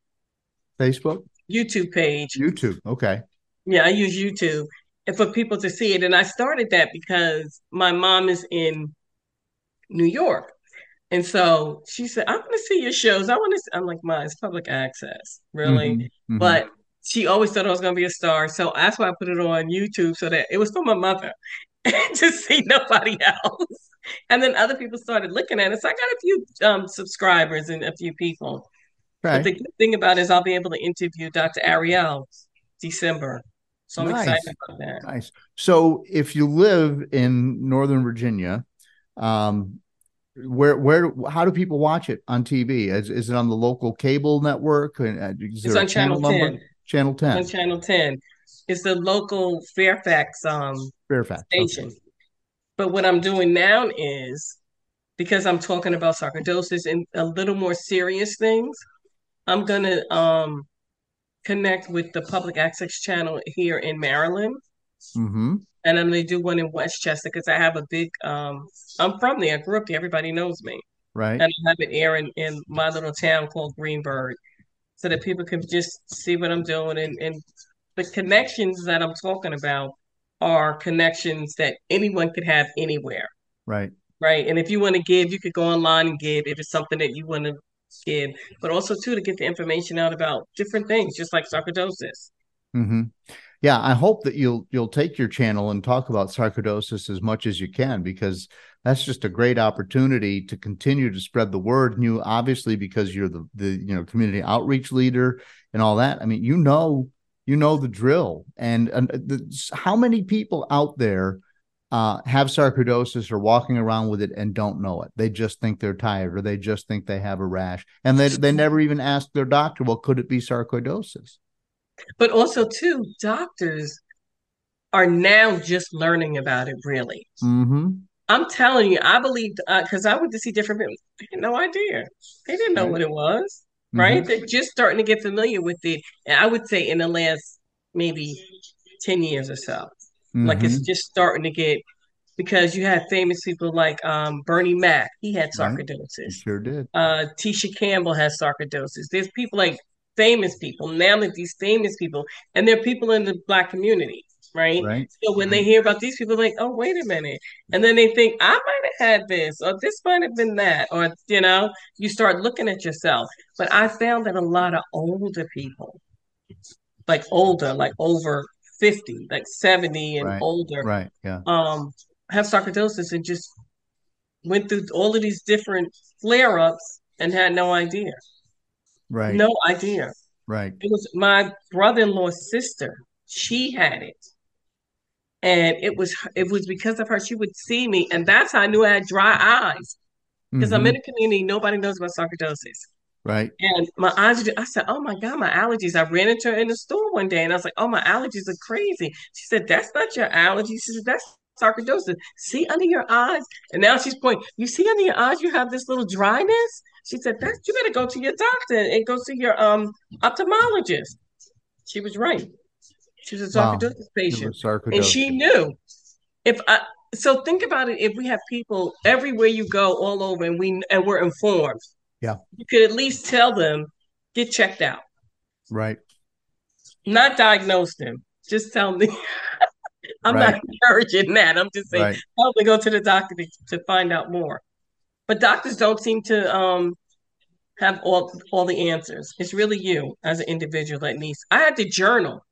Facebook, YouTube page. YouTube. Okay. Yeah, I use YouTube and for people to see it. And I started that because my mom is in New York. And so she said, I want to see your shows. I want to I'm like, Ma, it's public access, really. Mhm, mhm. But she always thought I was gonna be a star. So that's why I put it on YouTube so that it was for my mother (laughs) to see nobody else. And then other people started looking at it. So I got a few um, subscribers and a few people. But the good thing about it is I'll be able to interview Dr. Ariel December. So I'm Nice. excited about that. Nice. So if you live in Northern Virginia, um, where where how do people watch it on TV? Is, is it on the local cable network? Uh, Is It's on Channel 10. Channel 10. On Channel 10. It's the local Fairfax um, Fairfax. okay. station. But what I'm doing now is because I'm talking about sarcoidosis and a little more serious things, I'm gonna um, connect with the public access channel here in Maryland. Mm-hmm. And I'm gonna do one in Westchester because I have a big um I'm from there, I grew up there, everybody knows me. Right. And I have it airing in my little town called Greenburgh. So that people can just see what I'm doing and, and the connections that I'm talking about are connections that anyone could have anywhere. Right. Right. And if you want to give, you could go online and give if it's something that you want to give, but also too to get the information out about different things, just like sarcoidosis. Mm-hmm. Yeah, I hope that you'll you'll take your channel and talk about sarcoidosis as much as you can because that's just a great opportunity to continue to spread the word. And you obviously because you're the the you know community outreach leader and all that. I mean, you know you know the drill. And, and the, how many people out there uh, have sarcoidosis or walking around with it and don't know it? They just think they're tired or they just think they have a rash, and they they never even ask their doctor, well, could it be sarcoidosis? But also too, doctors are now just learning about it really. Mm-hmm. I'm telling you, I believe because I went to see different people. They had no idea. They didn't know Right. what it was. Mm-hmm. Right? They're just starting to get familiar with it. And I would say in the last maybe 10 years or so. Like it's Mhm. just starting to get because you have famous people like um, Bernie Mac. He had Right. You sarcoidosis. sure did. Uh, Tisha Campbell has sarcoidosis. There's people like famous people, now that these famous people, and they're people in the black community, right? Right. So when they hear about these people, like, oh, wait a minute. And then they think, I might have had this, or this might have been that, or, you know, you start looking at yourself. But I found that a lot of older people, like older, like over 50, like 70 and Right. older, Right. Yeah. um, have sarcoidosis and just went through all of these different flare ups and had no idea. Right. No idea. Right. It was my brother-in-law's sister. She had it. And it was it was because of her. She would see me, and that's how I knew I had dry eyes. Because mm-hmm. I'm in a community, nobody knows about sarcoidosis. Right. And my eyes, I said, Oh my God, my allergies. I ran into her in the store one day and I was like, Oh, my allergies are crazy. She said, That's not your allergies. She said, That's sarcoidosis. See under your eyes. And now she's pointing, You see under your eyes, you have this little dryness. She said, That's you better go to your doctor and go see your um ophthalmologist. She was right. She was a sarcoidosis wow. patient. Sarcoidosis. And she knew if I so think about it if we have people everywhere you go all over and we and we're informed yeah. You could at least tell them, get checked out. Right. Not diagnose them. Just tell me. (laughs) I'm right. not encouraging that. I'm just saying, right. help me go to the doctor to, to find out more. But doctors don't seem to um, have all all the answers. It's really you as an individual that needs. I had to journal.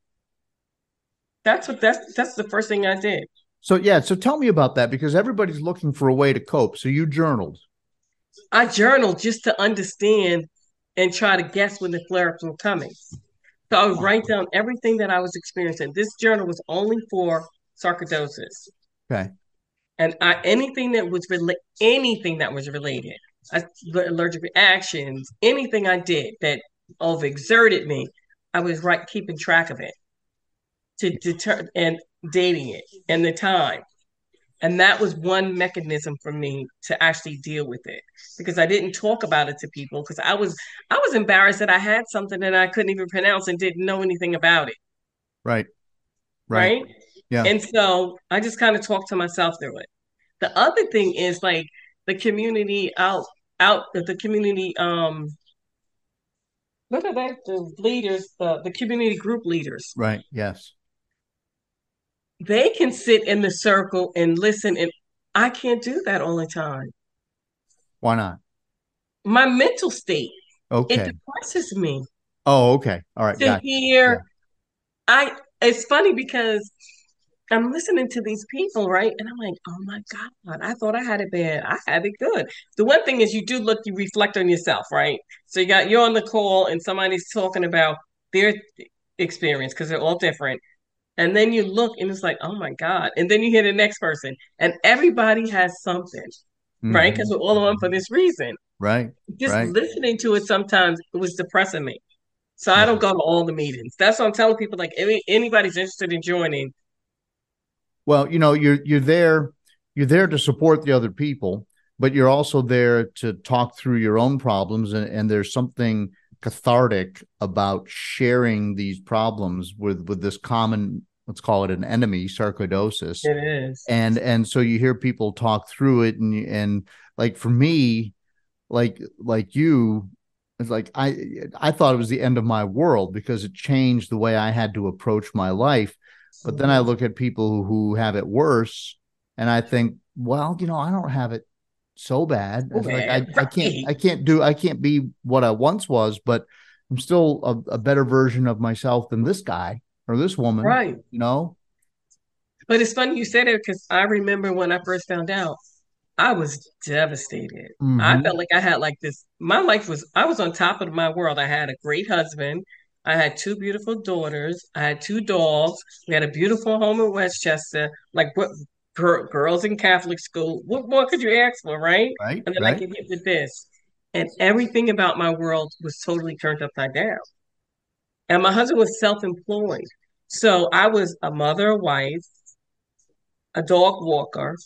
That's what that's that's the first thing I did. So yeah, so tell me about that because everybody's looking for a way to cope. So you journaled. I journaled just to understand and try to guess when the flare ups were coming. So I would write down everything that I was experiencing. This journal was only for sarcoidosis. Okay. And I, anything that was rela- anything that was related, I, allergic reactions, anything I did that overexerted me, I was right keeping track of it to deter and dating it and the time and that was one mechanism for me to actually deal with it because i didn't talk about it to people because i was i was embarrassed that i had something that i couldn't even pronounce and didn't know anything about it. Right. Right, right? yeah. And so i just kind of talked to myself through it. The other thing is like the community out out the community um what are they? The leaders the, the community group leaders. Right. Yes they can sit in the circle and listen and I can't do that all the time. Why not? My mental state. Okay. It depresses me. Oh, okay. All right. To hear yeah. I it's funny because I'm listening to these people, right? And I'm like, oh my God, I thought I had it bad. I had it good. The one thing is you do look, you reflect on yourself, right? So you got you're on the call and somebody's talking about their experience because they're all different. And then you look and it's like, oh my God. And then you hear the next person. And everybody has something, mm-hmm. right? Because we're all on for this reason. Right. Just right. listening to it sometimes it was depressing me. So I don't go to all the meetings. That's what I'm telling people. Like any, anybody's interested in joining. Well, you know, you're you're there, you're there to support the other people, but you're also there to talk through your own problems. And, and there's something cathartic about sharing these problems with with this common let's call it an enemy sarcoidosis. It is. And and so you hear people talk through it and and like for me like like you it's like i i thought it was the end of my world because it changed the way i had to approach my life. But then i mm-hmm. look at people who have it worse and i think well you know i don't have it so bad. Like I, I can't i can't do i can't be what i once was but i'm still a, a better version of myself than this guy or this woman. Right. You know? But it's funny you said it because I remember when I first found out, I was devastated. Mm-hmm. I felt like I had like this, my life was, I was on top of my world. I had a great husband. I had two beautiful daughters. I had two dogs. We had a beautiful home in Westchester. Like what girls in Catholic school. What more could you ask for, right? Right. And then right. I could get with this. And everything about my world was totally turned upside down. And my husband was self-employed. So I was a mother, a wife, a dog walker,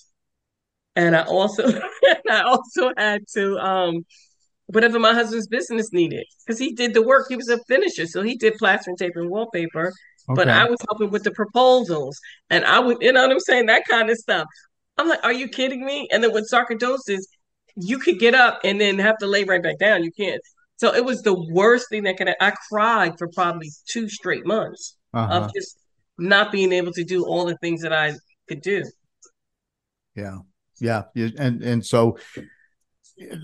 and I also (laughs) and I also had to um whatever my husband's business needed because he did the work. He was a finisher, so he did plaster and tape and wallpaper. Okay. But I was helping with the proposals, and I would, you know what I'm saying, that kind of stuff. I'm like, are you kidding me? And then with sarcoidosis, you could get up and then have to lay right back down. You can't. So it was the worst thing that could. I cried for probably two straight months uh-huh. of just not being able to do all the things that I could do. Yeah, yeah, and and so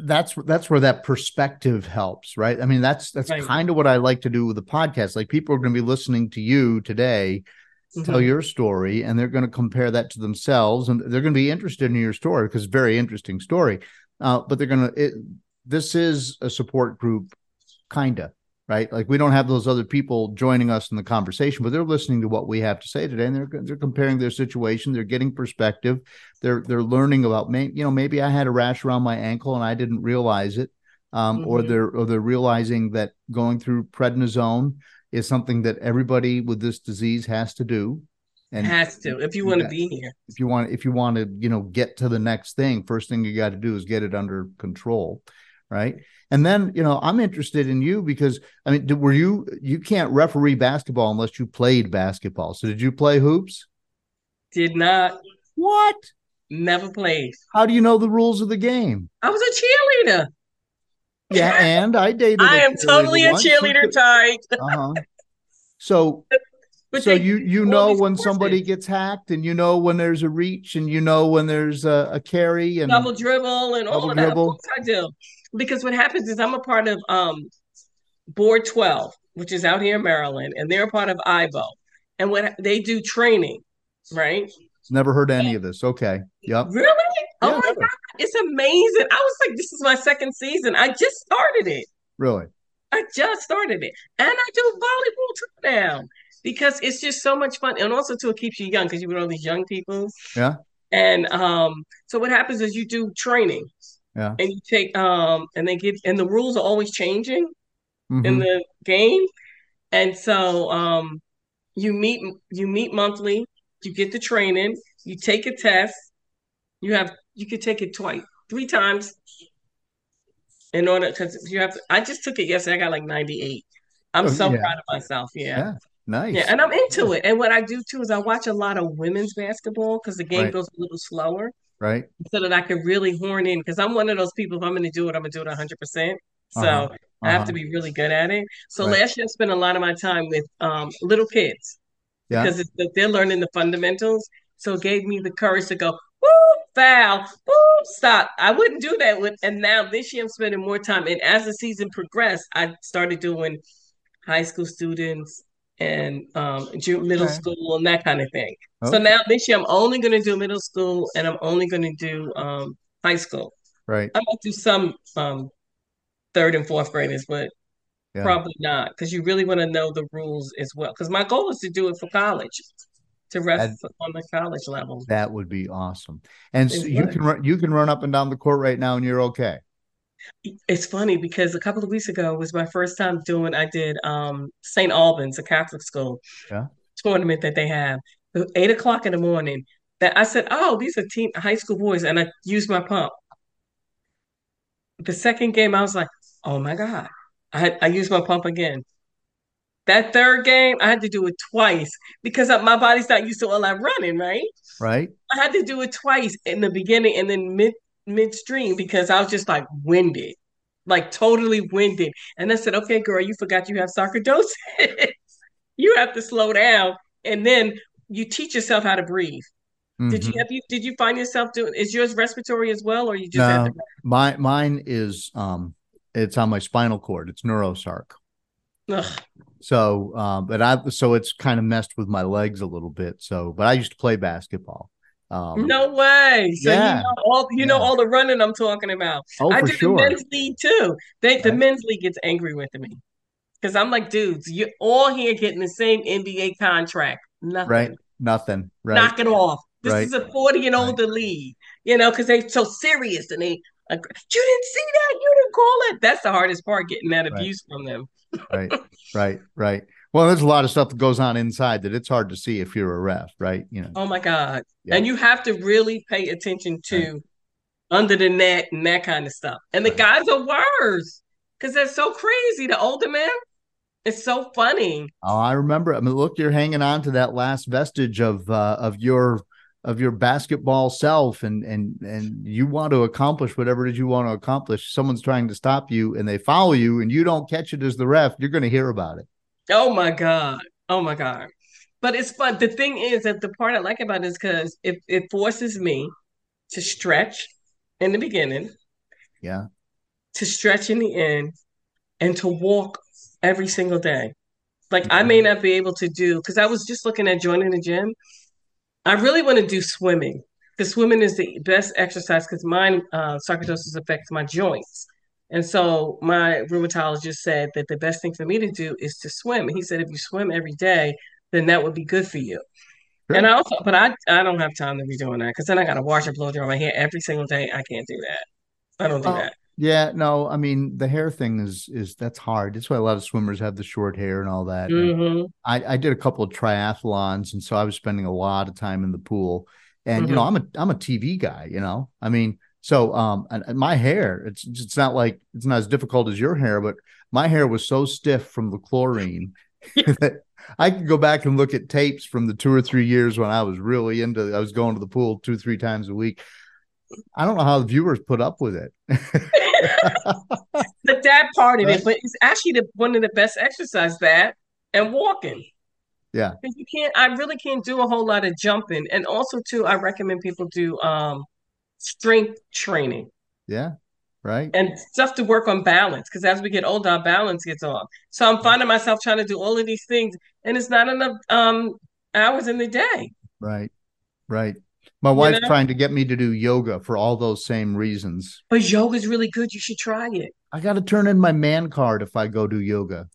that's that's where that perspective helps, right? I mean, that's that's right. kind of what I like to do with the podcast. Like people are going to be listening to you today. Mm-hmm. Tell your story, and they're going to compare that to themselves, and they're going to be interested in your story because it's a very interesting story. Uh, but they're going to. This is a support group, kinda right? Like we don't have those other people joining us in the conversation, but they're listening to what we have to say today, and they're they're comparing their situation. They're getting perspective. They're they're learning about may you know maybe I had a rash around my ankle and I didn't realize it, um, mm-hmm. or they're or they're realizing that going through prednisone is something that everybody with this disease has to do. And has to if you want to be here. If you want if you want to you know get to the next thing, first thing you got to do is get it under control, right? And then, you know, I'm interested in you because I mean, were you you can't referee basketball unless you played basketball. So did you play hoops? Did not. What? Never played. How do you know the rules of the game? I was a cheerleader. Yeah, and I dated. I am totally a cheerleader type. (laughs) uh-huh. So (laughs) but so they, you you know when somebody gets hacked, and you know when there's a reach, and you know when there's a, a carry and double dribble and all of that. Of course I do because what happens is I'm a part of um, Board 12, which is out here in Maryland, and they're a part of IBO. And what they do training, right? Never heard any of this. Okay. Yep. Really? Oh yeah, oh my never. God. It's amazing. I was like, this is my second season. I just started it. Really? I just started it. And I do volleyball too now because it's just so much fun. And also, too, it keeps you young because you with all these young people. Yeah. And um, so what happens is you do training. Yeah. And you take um and they give and the rules are always changing mm-hmm. in the game. And so um you meet you meet monthly, you get the training, you take a test, you have you could take it twice, three times in order because you have to, I just took it yesterday. I got like 98. I'm oh, so yeah. proud of myself. Yeah. yeah. Nice. Yeah, and I'm into it. And what I do too is I watch a lot of women's basketball because the game right. goes a little slower right? So that I could really horn in because I'm one of those people. If I'm going to do it, I'm going to do it 100. percent So uh-huh. Uh-huh. I have to uh-huh. be really good at it. So right. last year, I spent a lot of my time with um, little kids yeah. because they're learning the fundamentals. So it gave me the courage to go, woo, foul, woo, stop. I wouldn't do that with. And now this year, I'm spending more time. And as the season progressed, I started doing high school students, and um, middle okay. school and that kind of thing. Okay. So now this year I'm only going to do middle school and I'm only going to do um, high school. Right. I might do some um, third and fourth graders, but yeah. probably not because you really want to know the rules as well. Because my goal is to do it for college. To rest that, on the college level. That would be awesome. And so you can run, you can run up and down the court right now, and you're okay. It's funny because a couple of weeks ago was my first time doing. I did um, St. Albans, a Catholic school yeah. tournament that they have. Eight o'clock in the morning. That I said, "Oh, these are teen high school boys," and I used my pump. The second game, I was like, "Oh my god!" I I used my pump again. That third game, I had to do it twice because my body's not used to all that running, right? Right. I had to do it twice in the beginning and then mid midstream because I was just like winded, like totally winded. And I said, okay, girl, you forgot you have sarcoidosis. (laughs) you have to slow down. And then you teach yourself how to breathe. Mm-hmm. Did you mm-hmm. have you did you find yourself doing is yours respiratory as well or you just no, to- my mine is um it's on my spinal cord. It's neurosarc. Ugh. So, um, but I so it's kind of messed with my legs a little bit. So, but I used to play basketball. Um, no way. So yeah, you know all you yeah. know all the running I'm talking about. Oh, I do sure. the men's league too. They, right. The men's league gets angry with me because I'm like, dudes, you're all here getting the same NBA contract. Nothing. Right. Nothing. Right. Knock it off. This right. is a 40 and older right. league. You know, because they're so serious and they. you didn't see that. You didn't call it. That's the hardest part, getting that abuse from them. right. Right. Right. Well, there's a lot of stuff that goes on inside that it's hard to see if you're a ref, right? You know. Oh my God. Yeah. And you have to really pay attention to right. under the net and that kind of stuff. And the right. guys are worse because they're so crazy. The older men, it's so funny. Oh, I remember. I mean, look, you're hanging on to that last vestige of uh, of your of your basketball self and and and you want to accomplish whatever it is you want to accomplish someone's trying to stop you and they follow you and you don't catch it as the ref you're going to hear about it Oh my God. Oh my God. But it's fun. The thing is that the part I like about it is because it, it forces me to stretch in the beginning. Yeah. To stretch in the end and to walk every single day. Like mm-hmm. I may not be able to do because I was just looking at joining the gym. I really want to do swimming because swimming is the best exercise because mine uh, sarcoidosis affects my joints. And so my rheumatologist said that the best thing for me to do is to swim. he said, if you swim every day, then that would be good for you. Sure. And I also, but I, I don't have time to be doing that because then I got to wash and blow dry my hair every single day. I can't do that. I don't do that. Yeah, no, I mean the hair thing is is that's hard. That's why a lot of swimmers have the short hair and all that. Mm-hmm. I, I did a couple of triathlons, and so I was spending a lot of time in the pool. And mm-hmm. you know, mm-hmm. I'm a I'm a TV guy. You know, I mean, so um, and, and my hair, it's it's not like it's not as difficult as your hair, but my hair was so stiff from the chlorine (laughs) that I could go back and look at tapes from the two or three years when I was really into. I was going to the pool two three times a week. I don't know how the viewers put up with it. but that part of it, but it's actually the, one of the best exercise that and walking. Yeah. You can't I really can't do a whole lot of jumping. And also too, I recommend people do um strength training. Yeah. Right. And stuff to work on balance. Because as we get older, our balance gets off. So I'm finding myself trying to do all of these things and it's not enough um hours in the day. Right. Right. My wife's you know? trying to get me to do yoga for all those same reasons. But yoga's really good. You should try it. I got to turn in my man card if I go do yoga.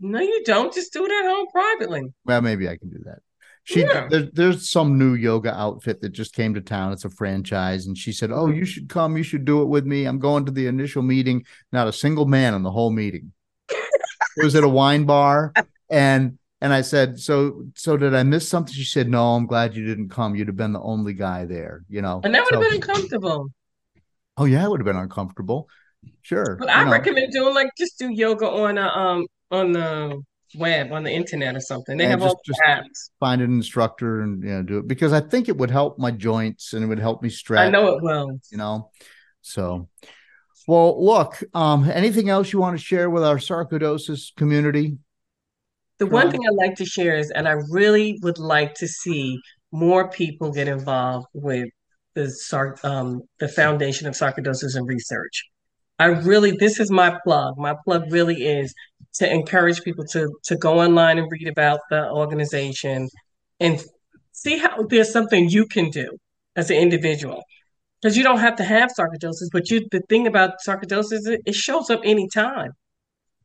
No, you don't. Just do it at home privately. Well, maybe I can do that. She yeah. there, there's some new yoga outfit that just came to town. It's a franchise, and she said, "Oh, you should come. You should do it with me." I'm going to the initial meeting. Not a single man in the whole meeting. it was at a wine bar, and and I said, "So, so did I miss something?" She said, "No, I'm glad you didn't come. You'd have been the only guy there, you know." And that would have so, been uncomfortable. Oh yeah, it would have been uncomfortable. Sure. But I know. recommend doing like just do yoga on a um on the web on the internet or something. They and have just, all just apps. Find an instructor and you know do it because I think it would help my joints and it would help me stretch. I know it will. You know, so. Well, look. Um, anything else you want to share with our sarcoidosis community? The one thing I'd like to share is, and I really would like to see more people get involved with the um, the Foundation of Sarcoidosis and Research. I really, this is my plug. My plug really is to encourage people to to go online and read about the organization and see how there's something you can do as an individual. Because you don't have to have sarcoidosis, but you the thing about sarcoidosis, it, it shows up anytime.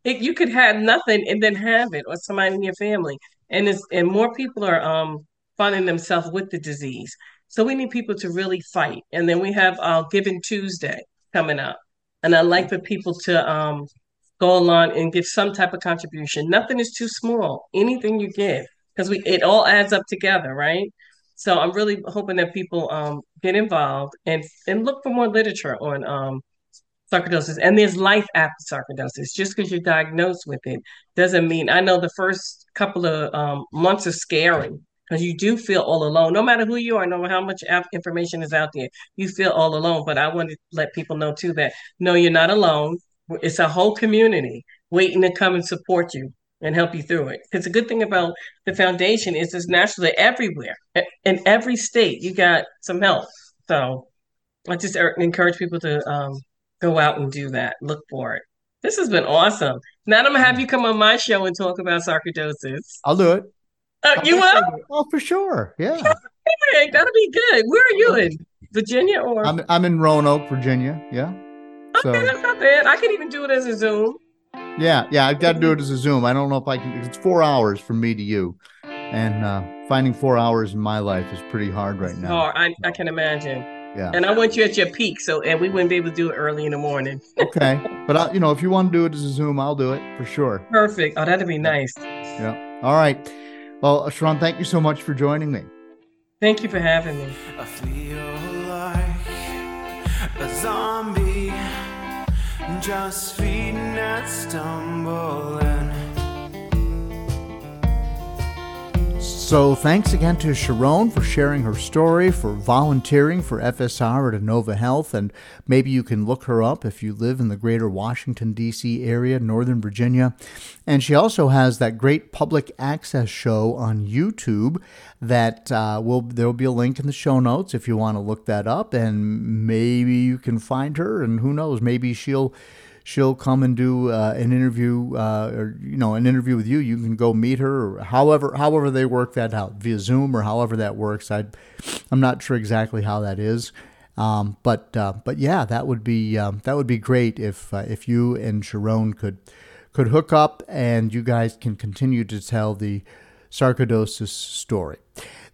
It, you could have nothing and then have it, or somebody in your family, and it's and more people are um finding themselves with the disease. So we need people to really fight. And then we have uh, Giving Tuesday coming up, and I like for people to um go along and give some type of contribution. Nothing is too small. Anything you give, because we it all adds up together, right? So I'm really hoping that people um get involved and and look for more literature on um sarcoidosis. And there's life after sarcoidosis. Just because you're diagnosed with it doesn't mean, I know the first couple of um, months are scary because you do feel all alone. No matter who you are, no matter how much information is out there, you feel all alone. But I want to let people know too that no, you're not alone. It's a whole community waiting to come and support you and help you through it. Because the good thing about the foundation is it's nationally everywhere. In every state, you got some help. So I just encourage people to um, go out and do that. Look for it. This has been awesome. Now I'm gonna have you come on my show and talk about sarcoidosis. I'll do it. Uh, you will? Oh, for sure. Yeah. (laughs) Hey, that'll be good. Where are you in? Virginia or? I'm I'm in Roanoke, Virginia. Yeah. Okay, so, (laughs) that's not bad. I can even do it as a Zoom. Yeah, yeah, I've got to do it as a Zoom. I don't know if I can. It's four hours from me to you, and uh, finding four hours in my life is pretty hard right now. Oh, I, I can imagine. Yeah. And I want you at your peak, so and we wouldn't be able to do it early in the morning. (laughs) okay, but I, you know, if you want to do it as a Zoom, I'll do it for sure. Perfect. Oh, that'd be nice. Yeah. All right. Well, Sherron, thank you so much for joining me. Thank you for having me. Just feeding and stumbling. So, thanks again to Sherron for sharing her story, for volunteering for FSR at Inova Health, and maybe you can look her up if you live in the greater Washington, D.C. area, Northern Virginia. And she also has that great public access show on YouTube that uh, will there will be a link in the show notes if you want to look that up, and maybe you can find her, and who knows, maybe she'll she'll come and do uh, an interview uh, or you know an interview with you. You can go meet her or however however they work that out via zoom or however that works. I i'm not sure exactly how that is. Um, but uh, but yeah, that would be um, that would be great if uh, if you and Sherron could could hook up and you guys can continue to tell the sarcoidosis story.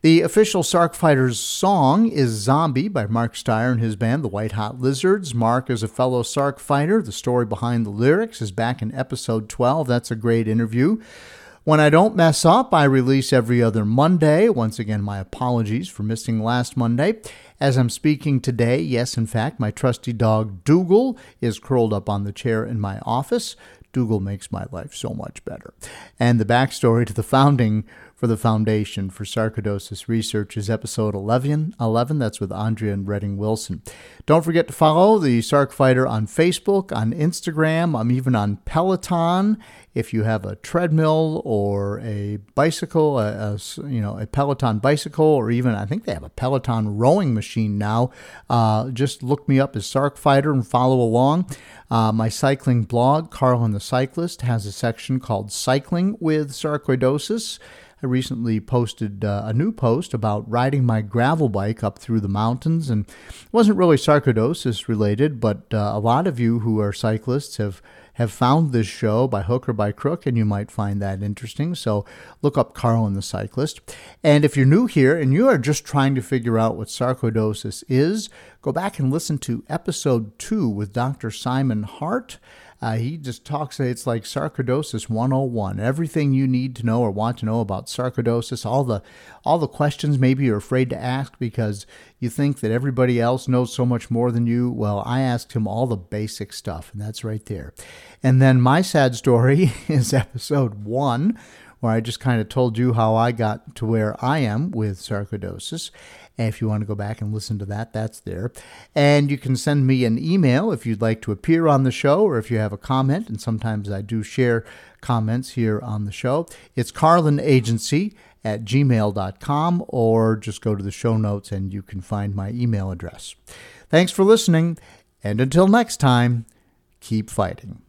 The official Sarc Fighters song is Zombie by Mark Steier and his band, the White Hot Lizards. Mark is a fellow Sarc fighter. The story behind the lyrics is back in episode 12. That's a great interview. When I don't mess up, I release every other Monday. Once again, my apologies for missing last Monday. As I'm speaking today, yes, in fact, my trusty dog Dougal is curled up on the chair in my office. Dougal makes my life so much better. And the backstory to the founding for the Foundation for Sarcoidosis Research is episode 11. 11 that's with Andrea and Redding Wilson. Don't forget to follow the Sarc Fighter on Facebook, on Instagram. I'm even on Peloton. If you have a treadmill or a bicycle, a, a you know a Peloton bicycle, or even I think they have a Peloton rowing machine now, uh, just look me up as Sarc Fighter and follow along. Uh, my cycling blog, Carlin the Cyclist, has a section called Cycling with Sarcoidosis. I recently posted uh, a new post about riding my gravel bike up through the mountains, and it wasn't really sarcoidosis related, but uh, a lot of you who are cyclists have have found this show by hook or by crook, and you might find that interesting. So look up Carlin the Cyclist. And if you're new here and you are just trying to figure out what sarcoidosis is, go back and listen to episode two with Dr. Simon Hart. Uh, he just talks, it's like sarcoidosis 101. Everything you need to know or want to know about sarcoidosis, all the, all the questions maybe you're afraid to ask because you think that everybody else knows so much more than you. Well, I asked him all the basic stuff, and that's right there. And then my sad story (laughs) is episode one, where I just kind of told you how I got to where I am with sarcoidosis. And if you want to go back and listen to that, that's there. And you can send me an email if you'd like to appear on the show or if you have a comment. And sometimes I do share comments here on the show. It's Carlin Agency at gmail.com or just go to the show notes and you can find my email address. Thanks for listening. And until next time, keep fighting.